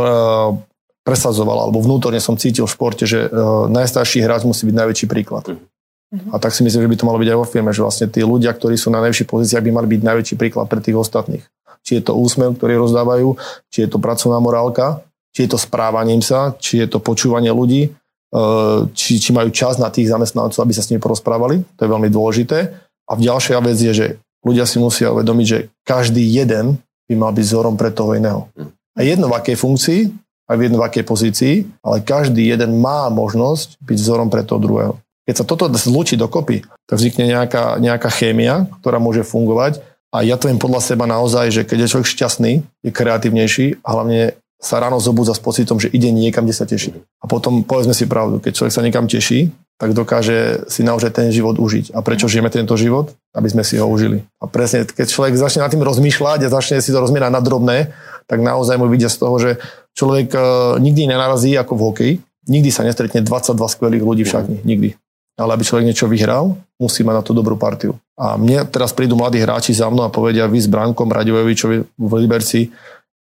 presadzoval, alebo vnútorne som cítil v športe, že uh, najstarší hráč musí byť najväčší príklad. Uh-huh. A tak si myslím, že by to malo byť aj vo firme, že vlastne tí ľudia, ktorí sú na najvyšších pozíciách, by mali byť najväčší príklad pre tých ostatných. Či je to úsmev, ktorý rozdávajú, či je to pracovná morálka, či je to správaním sa, či je to počúvanie ľudí, uh, či, či majú čas na tých zamestnancov, aby sa s nimi porozprávali. To je veľmi dôležité. A ďalšia vec je, že ľudia si musia uvedomiť, že každý jeden by mal byť vzorom pre toho iného. A jedno v akej funkcii, aj v jedno v akej pozícii, ale každý jeden má možnosť byť vzorom pre toho druhého. Keď sa toto zlúči dokopy, tak vznikne nejaká, nejaká chémia, ktorá môže fungovať a ja to viem podľa seba naozaj, že keď je človek šťastný, je kreatívnejší a hlavne sa ráno zobudza s pocitom, že ide niekam, kde sa teší. A potom povedzme si pravdu, keď človek sa niekam teší, tak dokáže si naozaj ten život užiť. A prečo žijeme tento život? Aby sme si ho užili. A presne, keď človek začne nad tým rozmýšľať a začne si to rozmierať na drobné, tak naozaj mu vidia z toho, že človek e, nikdy nenarazí ako v hokeji, nikdy sa nestretne 22 skvelých ľudí v šatni, nikdy. Ale aby človek niečo vyhral, musí mať na to dobrú partiu. A mne teraz prídu mladí hráči za mnou a povedia, vy s Brankom Radivojevičovi v Liberci,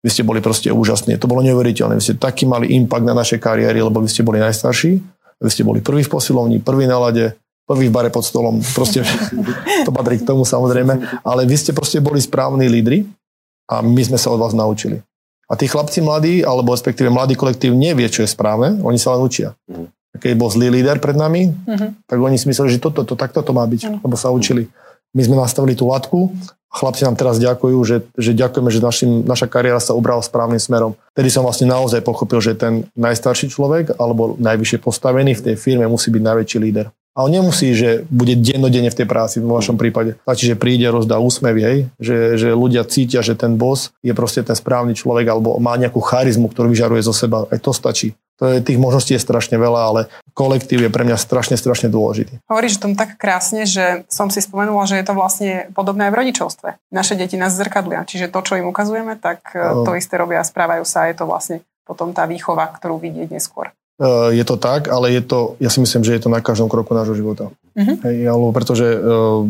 vy ste boli proste úžasní. To bolo neuveriteľné. Vy ste taký mali impact na naše kariéry, lebo vy ste boli najstarší vy ste boli prvý v posilovni, prvý na lade, prvý v bare pod stolom, proste to patrí k tomu samozrejme, ale vy ste proste boli správni lídry a my sme sa od vás naučili. A tí chlapci mladí, alebo respektíve mladý kolektív nevie, čo je správne, oni sa len učia. Uh-huh. Keď bol zlý líder pred nami, uh-huh. tak oni si mysleli, že toto, to, takto to má byť, uh-huh. lebo sa učili. My sme nastavili tú latku chlapci nám teraz ďakujú, že, že ďakujeme, že našim, naša kariéra sa ubrala správnym smerom. Tedy som vlastne naozaj pochopil, že ten najstarší človek alebo najvyššie postavený v tej firme musí byť najväčší líder. A on nemusí, že bude dennodenne v tej práci, v vašom prípade. Stačí, že príde, rozdá úsmev jej, že, že ľudia cítia, že ten boss je proste ten správny človek alebo má nejakú charizmu, ktorú vyžaruje zo seba. Aj to stačí. To je, tých možností je strašne veľa, ale kolektív je pre mňa strašne, strašne dôležitý. Hovoríš o tom tak krásne, že som si spomenula, že je to vlastne podobné aj v rodičovstve. Naše deti nás zrkadlia, čiže to, čo im ukazujeme, tak uh, to isté robia a správajú sa a je to vlastne potom tá výchova, ktorú vidieť neskôr. Uh, je to tak, ale je to, ja si myslím, že je to na každom kroku nášho života. Uh-huh. Hej, alebo pretože uh,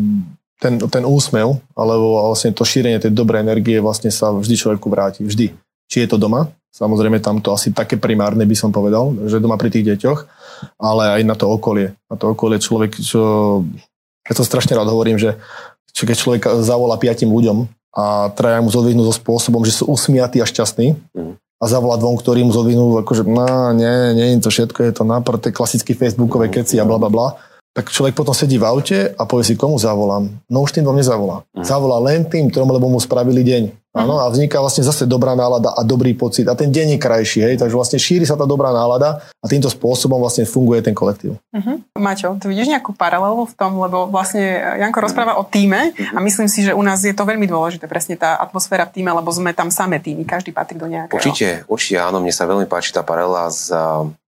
ten, ten úsmev, alebo vlastne to šírenie tej dobrej energie vlastne sa vždy človeku vráti. Vždy. Či je to doma, Samozrejme tam to asi také primárne by som povedal, že doma pri tých deťoch, ale aj na to okolie. Na to okolie človek, čo, ja to strašne rád hovorím, že keď človek zavolá piatim ľuďom a traja mu zodvihnú so spôsobom, že sú usmiatí a šťastní mm. A zavolá dvom, ktorí mu zodvihnú akože no, nie, nie to všetko, je to nápad, to je klasický facebookové keci a bla bla bla tak človek potom sedí v aute a povie si, komu zavolám. No už tým vám nezavolá. Mm. Zavolá len tým, ktorom, lebo mu spravili deň. Áno, a vzniká vlastne zase dobrá nálada a dobrý pocit. A ten deň je krajší, hej, takže vlastne šíri sa tá dobrá nálada a týmto spôsobom vlastne funguje ten kolektív. Uh-huh. Maťo, ty vidíš nejakú paralelu v tom, lebo vlastne Janko rozpráva o týme a myslím si, že u nás je to veľmi dôležité, presne tá atmosféra v týme, lebo sme tam samé týmy, každý patrí do nejakého. Určite, určite áno, mne sa veľmi páči tá paralela s,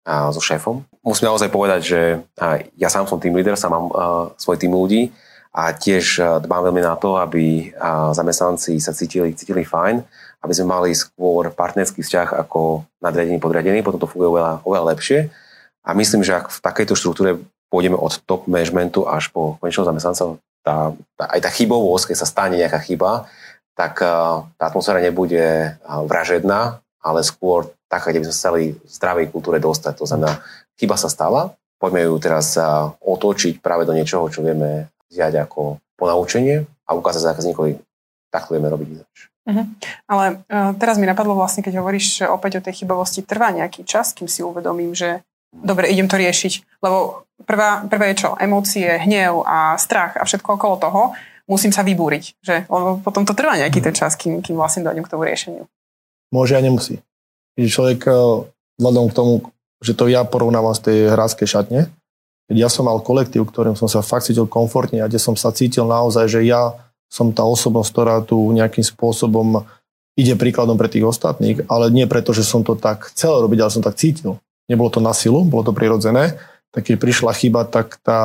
a, so šéfom. Musím naozaj povedať, že ja sám som tým líder, sám mám svoj tým ľudí a tiež dbám veľmi na to, aby zamestnanci sa cítili, cítili fajn, aby sme mali skôr partnerský vzťah ako nadriadený, podriadený, potom to funguje oveľa, oveľa lepšie. A myslím, že ak v takejto štruktúre pôjdeme od top managementu až po konečného zamestnanca, tá, tá, aj tá chybovosť, keď sa stane nejaká chyba, tak tá atmosféra nebude vražedná, ale skôr taká, kde by sme sa chceli zdravej kultúre dostať. To znamená, chyba sa stala, poďme ju teraz otočiť práve do niečoho, čo vieme vziať ako ponaučenie a ukázať zákazníkovi, takto vieme robiť ináč. Uh-huh. Ale uh, teraz mi napadlo vlastne, keď hovoríš opäť o tej chybovosti, trvá nejaký čas, kým si uvedomím, že dobre, idem to riešiť. Lebo prvá, prvé je čo? Emócie, hnev a strach a všetko okolo toho. Musím sa vybúriť, že? Lebo potom to trvá nejaký ten čas, kým, kým vlastne dojdem k tomu riešeniu. Môže a nemusí. Keď človek eh, vzhľadom k tomu, že to ja porovnávam z tej hráckej šatne, keď ja som mal kolektív, ktorým som sa fakt cítil komfortne a kde som sa cítil naozaj, že ja som tá osobnosť, ktorá tu nejakým spôsobom ide príkladom pre tých ostatných, ale nie preto, že som to tak chcel robiť, ale som tak cítil. Nebolo to na silu, bolo to prirodzené, tak keď prišla chyba, tak tá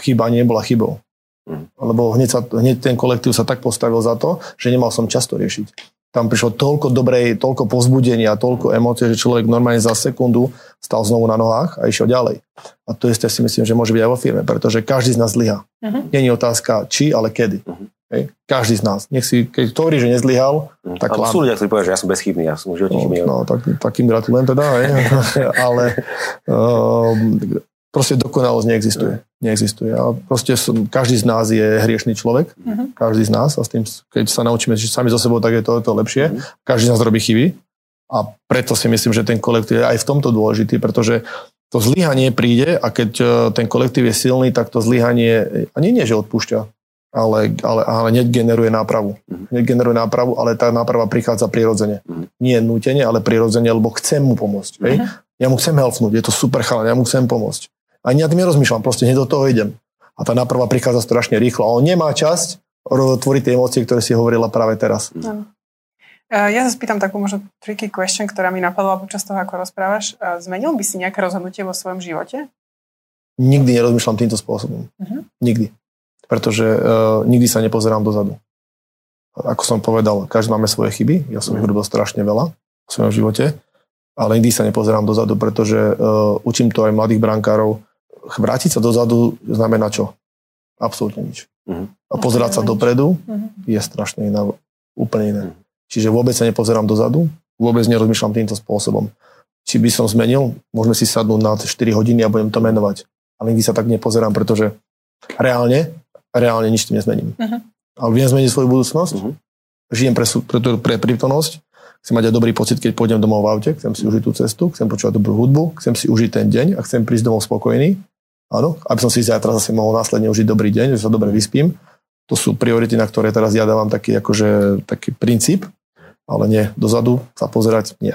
chyba nebola chybou. Mm. Lebo hneď, sa, hneď ten kolektív sa tak postavil za to, že nemal som často riešiť tam prišlo toľko dobrej, toľko pozbudenia, toľko emócie, že človek normálne za sekundu stal znovu na nohách a išiel ďalej. A to isté si myslím, že môže byť aj vo firme, pretože každý z nás zlyha. Uh-huh. Není otázka či, ale kedy. Uh-huh. Hej? Každý z nás. Nech si, keď to hovorí, že nezlyhal, uh-huh. tak Ale sú ľudia, ktorí povedia, že ja som bezchybný, ja som už no, no, tak, takým gratulujem teda, hej. ale um, proste dokonalosť neexistuje. Neexistuje. A proste som, každý z nás je hriešný človek. Uh-huh. Každý z nás. A s tým, keď sa naučíme žiť sami so sebou, tak je to, to lepšie. Uh-huh. Každý z nás robí chyby. A preto si myslím, že ten kolektív je aj v tomto dôležitý, pretože to zlyhanie príde a keď e, ten kolektív je silný, tak to zlyhanie ani nie, že odpúšťa. ale, ale, ale hneď generuje nápravu. Hneď generuje nápravu, ale tá náprava prichádza prirodzene. Nie nutene, ale prirodzene, lebo chcem mu pomôcť. Hej? Ja mu chcem helfnúť, je to super chalan, ja mu chcem pomôcť. Ani ja tým nerozmýšľam, proste hneď do toho idem. A tá náprava prichádza strašne rýchlo. A on nemá časť tvoriť tie emócie, ktoré si hovorila práve teraz. Áno. Ja sa spýtam takú možno tricky question, ktorá mi napadla počas toho, ako rozprávaš. Zmenil by si nejaké rozhodnutie vo svojom živote? Nikdy nerozmýšľam týmto spôsobom. Uh-huh. Nikdy pretože uh, nikdy sa nepozerám dozadu. Ako som povedal, každý máme svoje chyby, ja som ich robil strašne veľa v svojom živote, ale nikdy sa nepozerám dozadu, pretože uh, učím to aj mladých brankárov. Vrátiť sa dozadu znamená čo? Absolútne nič. Uh-huh. A pozerať sa dopredu uh-huh. je strašne iná, úplne iné. Uh-huh. Čiže vôbec sa nepozerám dozadu, vôbec nerozmýšľam týmto spôsobom. Či by som zmenil, môžeme si sadnúť na 4 hodiny a budem to menovať. Ale nikdy sa tak nepozerám, pretože reálne reálne nič tým nezmením. Uh-huh. Ale viem zmeniť svoju budúcnosť, uh-huh. žijem pre, pre, pre prítomnosť, chcem mať aj dobrý pocit, keď pôjdem domov v aute, chcem si užiť tú cestu, chcem počúvať dobrú hudbu, chcem si užiť ten deň a chcem prísť domov spokojný. Áno, aby som si zajtra zase mohol následne užiť dobrý deň, že sa dobre vyspím. To sú priority, na ktoré teraz ja dávam taký, akože, taký princíp, ale nie, dozadu sa pozerať, nie.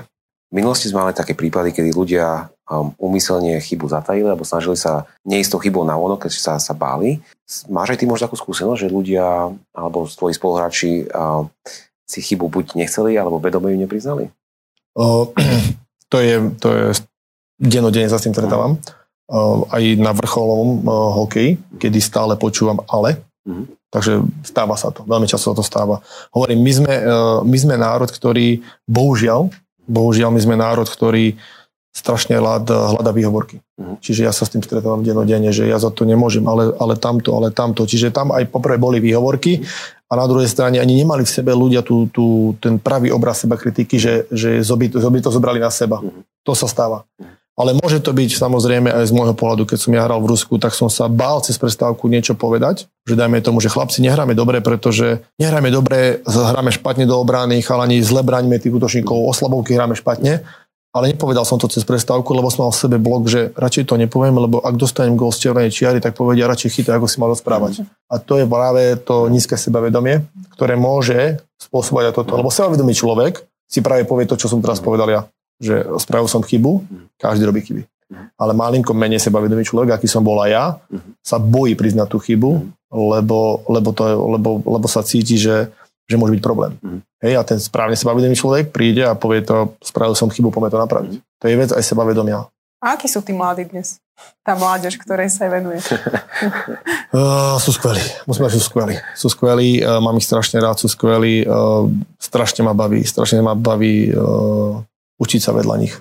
V minulosti sme mali také prípady, kedy ľudia um, umyselne chybu zatajili alebo snažili sa neistou chybou na ono, keď sa, sa báli. Máš aj ty možno takú skúsenosť, že ľudia alebo tvoji spoluhráči um, si chybu buď nechceli, alebo vedome ju nepriznali? Uh, to je, to je denodene sa s tým stretávam. Uh, aj na vrcholovom uh, hokeji, kedy stále počúvam ale. Uh-huh. Takže stáva sa to. Veľmi často sa to stáva. Hovorím, my sme, uh, my sme národ, ktorý bohužiaľ Bohužiaľ, my sme národ, ktorý strašne hľad, hľada výhovorky. Uh-huh. Čiže ja sa s tým stretávam denodene, že ja za to nemôžem, ale, ale tamto, ale tamto. Čiže tam aj poprvé boli výhovorky a na druhej strane ani nemali v sebe ľudia tú, tú, ten pravý obraz seba kritiky, že, že zoby, zoby to zobrali na seba. Uh-huh. To sa stáva. Uh-huh. Ale môže to byť samozrejme aj z môjho pohľadu, keď som ja hral v Rusku, tak som sa bál cez prestávku niečo povedať, že dajme tomu, že chlapci nehráme dobre, pretože nehráme dobre, hráme špatne do obrany, chalani zle bránime tých útočníkov, oslabovky hráme špatne, ale nepovedal som to cez prestávku, lebo som mal v sebe blok, že radšej to nepoviem, lebo ak dostanem gol z červenej čiary, tak povedia radšej chytaj, ako si mal rozprávať. A to je práve to nízke sebavedomie, ktoré môže spôsobovať toto. Lebo sebavedomý človek si práve povie to, čo som teraz povedal ja že spravil som chybu, každý robí chyby. Ale malinko menej sebavedomý človek, aký som bol aj ja, sa bojí priznať tú chybu, lebo, lebo, to, lebo, lebo sa cíti, že, že môže byť problém. Hej, a ten správne sebavedomý človek príde a povie to, spravil som chybu, poďme to napraviť. To je vec aj sebavedomia. A akí sú tí mladí dnes? Tá mládež, ktorej sa venuje. uh, sú skvelí. Musím sú skvelí. Sú skvelí, uh, mám ich strašne rád, sú skvelí. Uh, strašne ma baví, strašne ma baví uh, učiť sa vedľa nich.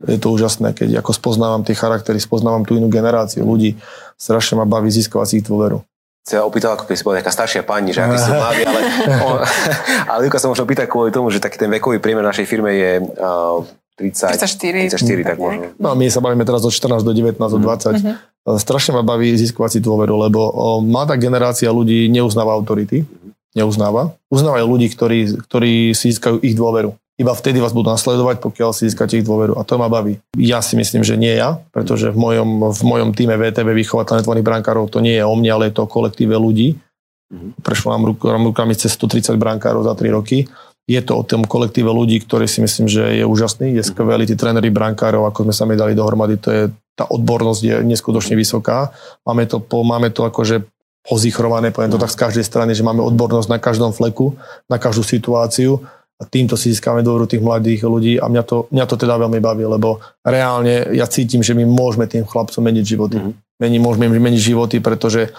Je to úžasné, keď ako spoznávam tie charaktery, spoznávam tú inú generáciu ľudí, strašne ma baví získovať si ich dôveru. Sa opýtal, ako si bola nejaká staršia pani, že aký sú mladí, ale, on, ale Luka sa možno pýta kvôli tomu, že taký ten vekový priemer našej firme je uh, 30, 34, 34 tak možno. No my sa bavíme teraz od 14 do 19, do 20. Mm-hmm. Strašne ma baví získovať si dôveru, lebo o, mladá generácia ľudí neuznáva autority, neuznáva. Uznávajú ľudí, ktorí, ktorí si získajú ich dôveru iba vtedy vás budú nasledovať, pokiaľ si získate ich dôveru. A to ma baví. Ja si myslím, že nie ja, pretože v mojom, v mojom týme VTV výchova talentovaných brankárov to nie je o mne, ale je to o kolektíve ľudí. Mhm. Prešlo nám rukami cez 130 brankárov za 3 roky. Je to o tom kolektíve ľudí, ktorý si myslím, že je úžasný, je skvelý. Tí tréneri brankárov, ako sme sa mi dali dohromady, to je, tá odbornosť je neskutočne vysoká. Máme to, po, máme to akože pozichrované, poviem to tak z každej strany, že máme odbornosť na každom fleku, na každú situáciu a týmto si získame dôveru tých mladých ľudí a mňa to, mňa to teda veľmi baví, lebo reálne ja cítim, že my môžeme tým chlapcom meniť životy. Mm-hmm. Meni, môžeme im meniť životy, pretože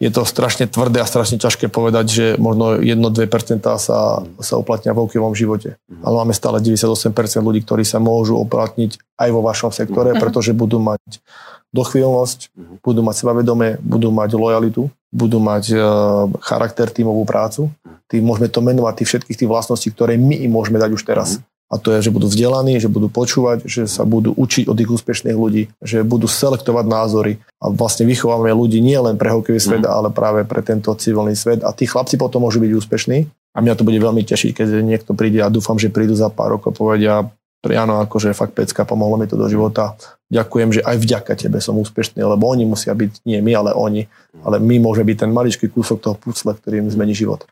je to strašne tvrdé a strašne ťažké povedať, že možno 1-2% sa, sa uplatnia v hokejovom živote. Mm-hmm. Ale máme stále 98% ľudí, ktorí sa môžu uplatniť aj vo vašom sektore, mm-hmm. pretože budú mať dochvíľnosť, mm-hmm. budú mať sebavedomie, budú mať lojalitu, budú mať uh, charakter, tímovú prácu. Tý, môžeme to menovať tých všetkých tých vlastností, ktoré my im môžeme dať už teraz. Mm-hmm. A to je, že budú vzdelaní, že budú počúvať, že sa budú učiť od tých úspešných ľudí, že budú selektovať názory a vlastne vychovávame ľudí nie len pre hokejový svet, mm. ale práve pre tento civilný svet. A tí chlapci potom môžu byť úspešní. A mňa to bude veľmi tešiť, keď niekto príde a dúfam, že prídu za pár rokov a povedia, Jano akože fakt pecka, pomohlo mi to do života. Ďakujem, že aj vďaka tebe som úspešný, lebo oni musia byť, nie my, ale oni, ale my môže byť ten maličký kúsok toho pucle, ktorý im zmení život.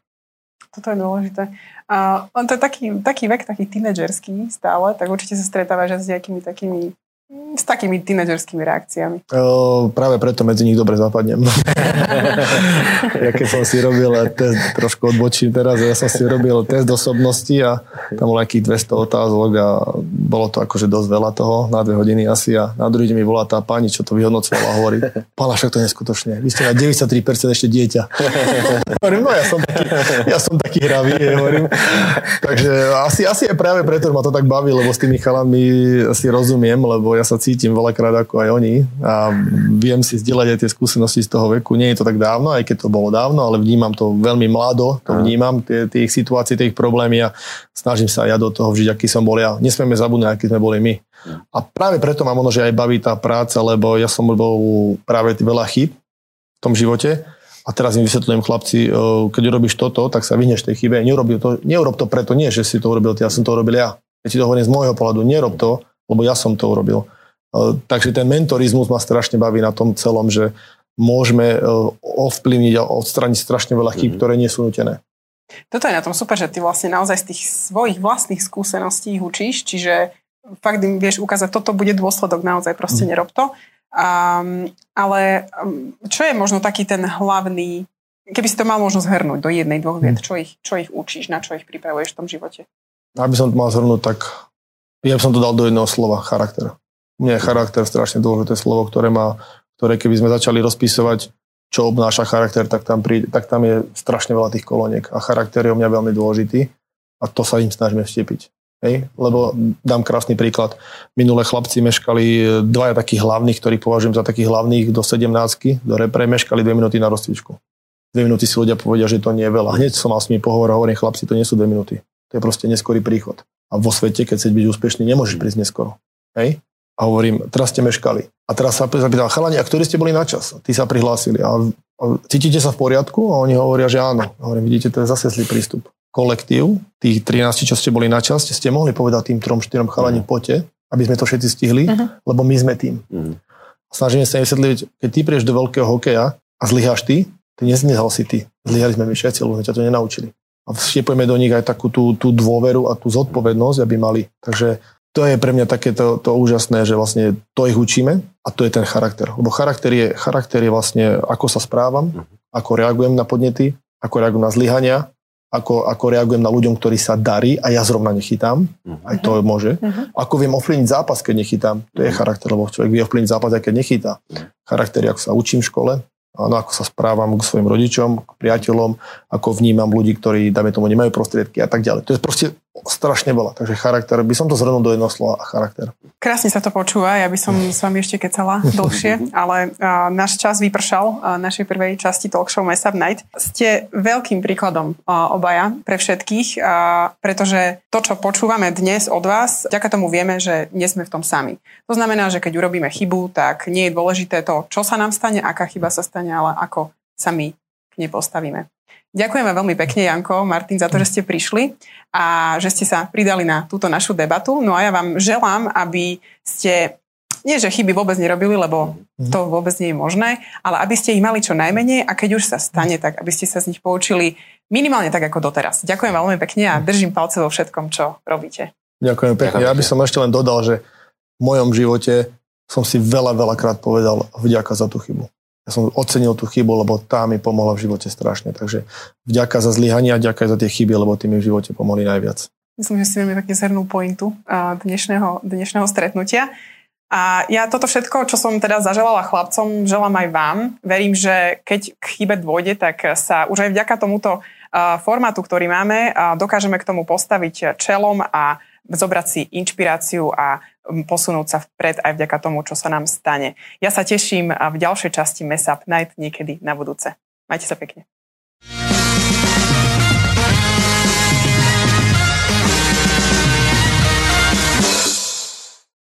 Toto je dôležité. A on to je taký, taký vek, taký tínedžerský stále, tak určite sa stretávaš s nejakými takými s takými tínedžerskými reakciami. O, práve preto medzi nich dobre zapadnem. ja keď som si robil test, trošku odbočím teraz, ja som si robil test osobnosti a tam bolo nejakých 200 otázok a bolo to akože dosť veľa toho, na dve hodiny asi a na druhý deň mi volá tá pani, čo to vyhodnocovala a hovorí, pána, však to je neskutočne, vy ste na 93% ešte dieťa. hovorím, no ja som taký, ja som taký hravý, hovorím. Takže asi, asi je práve preto, že ma to tak baví, lebo s tými chalami si rozumiem, lebo ja sa cítim veľakrát ako aj oni a viem si zdieľať aj tie skúsenosti z toho veku. Nie je to tak dávno, aj keď to bolo dávno, ale vnímam to veľmi mlado, to vnímam, tie, tie ich situácie, tie ich problémy a snažím sa ja do toho vžiť, aký som bol ja. Nesmieme zabudnúť, aký sme boli my. A práve preto ma možno, že aj baví tá práca, lebo ja som bol práve veľa chyb v tom živote a teraz im vysvetľujem chlapci, keď urobíš toto, tak sa vyhneš tej chybe. Neurob to, neurob to preto nie, že si to urobil ty, ja som to urobil ja. Ja ti to hovorím z môjho pohľadu, nerob to, lebo ja som to urobil. E, takže ten mentorizmus ma strašne baví na tom celom, že môžeme e, ovplyvniť a odstraniť strašne veľa chýb, mm-hmm. ktoré nie sú nutené. Toto je na tom super, že ty vlastne naozaj z tých svojich vlastných skúseností ich učíš, čiže fakt im vieš ukázať, toto bude dôsledok, naozaj proste mm. nerob to. Um, ale čo je možno taký ten hlavný, keby si to mal možno zhrnúť do jednej, dvoch viet, mm. čo, ich, čo ich učíš, na čo ich pripravuješ v tom živote? Aby som to mal zhrnúť, tak ja by som to dal do jedného slova, charakter. Mne je charakter strašne dôležité slovo, ktoré má, ktoré keby sme začali rozpisovať, čo obnáša charakter, tak tam, príde, tak tam je strašne veľa tých koloniek a charakter je o mňa veľmi dôležitý a to sa im snažíme vstepiť. Hej? Lebo dám krásny príklad. Minulé chlapci meškali dvaja takých hlavných, ktorých považujem za takých hlavných do 17 do repre, meškali dve minúty na rozcvičku. Dve minúty si ľudia povedia, že to nie je veľa. Hneď som mal s nimi pohovor a hovorím, chlapci, to nie sú dve minúty. To je proste neskorý príchod. A vo svete, keď chceš byť úspešný, nemôžeš prísť neskoro. Hej? A hovorím, teraz ste meškali. A teraz sa zapýtam, chalani, a ktorí ste boli na čas? Tí sa prihlásili. A, a cítite sa v poriadku? A oni hovoria, že áno. A hovorím, vidíte, to je zase zlý prístup. Kolektív, tých 13, čo ste boli na čas, ste mohli povedať tým trom, štyrom chalani, uh-huh. poďte, aby sme to všetci stihli, uh-huh. lebo my sme tým. Uh-huh. Snažíme sa vysvetliť, keď ty prieš do veľkého hokeja a zlyháš ty, ty nezlyhal si ty. Zlyhali sme my všetci, lebo sme ťa to nenaučili a vštiepujeme do nich aj takú tú, tú dôveru a tú zodpovednosť, aby mali. Takže to je pre mňa takéto to úžasné, že vlastne to ich učíme a to je ten charakter. Lebo charakter je, charakter je vlastne, ako sa správam, mhm. ako reagujem na podnety, ako reagujem na zlyhania, ako, ako reagujem na ľuďom, ktorí sa darí a ja zrovna nechytám, uh-huh. aj to môže. Uh-huh. Ako viem ovplyvniť zápas, keď nechytám, to je charakter, lebo človek vie ovplyvniť zápas, aj keď nechytá. Charakter je, ako sa učím v škole, Áno, ako sa správam k svojim rodičom, k priateľom, ako vnímam ľudí, ktorí, dáme tomu, nemajú prostriedky a tak ďalej. To je proste strašne veľa. Takže charakter, by som to zhrnul do jedného slova, charakter. Krásne sa to počúva, ja by som s vami ešte kecala dlhšie, ale uh, náš čas vypršal uh, našej prvej časti talk show Mess Up Night. Ste veľkým príkladom uh, obaja pre všetkých, uh, pretože to, čo počúvame dnes od vás, vďaka tomu vieme, že nie sme v tom sami. To znamená, že keď urobíme chybu, tak nie je dôležité to, čo sa nám stane, aká chyba sa stane, ale ako sa my k nej postavíme. Ďakujeme veľmi pekne, Janko, Martin, za to, že ste prišli a že ste sa pridali na túto našu debatu. No a ja vám želám, aby ste nie, že chyby vôbec nerobili, lebo to vôbec nie je možné, ale aby ste ich mali čo najmenej a keď už sa stane, tak aby ste sa z nich poučili minimálne tak ako doteraz. Ďakujem veľmi pekne a držím palce vo všetkom, čo robíte. Ďakujem pekne. Ja by som ešte len dodal, že v mojom živote som si veľa, veľakrát povedal vďaka za tú chybu ja som ocenil tú chybu, lebo tá mi pomohla v živote strašne. Takže vďaka za zlyhania, vďaka za tie chyby, lebo ty mi v živote pomohli najviac. Myslím, že si veľmi pekne zhrnul pointu dnešného, dnešného stretnutia. A ja toto všetko, čo som teda zaželala chlapcom, želám aj vám. Verím, že keď k chybe dôjde, tak sa už aj vďaka tomuto formátu, ktorý máme, dokážeme k tomu postaviť čelom a zobrať si inšpiráciu a posunúť sa vpred aj vďaka tomu, čo sa nám stane. Ja sa teším v ďalšej časti Mesap Night niekedy na budúce. Majte sa pekne.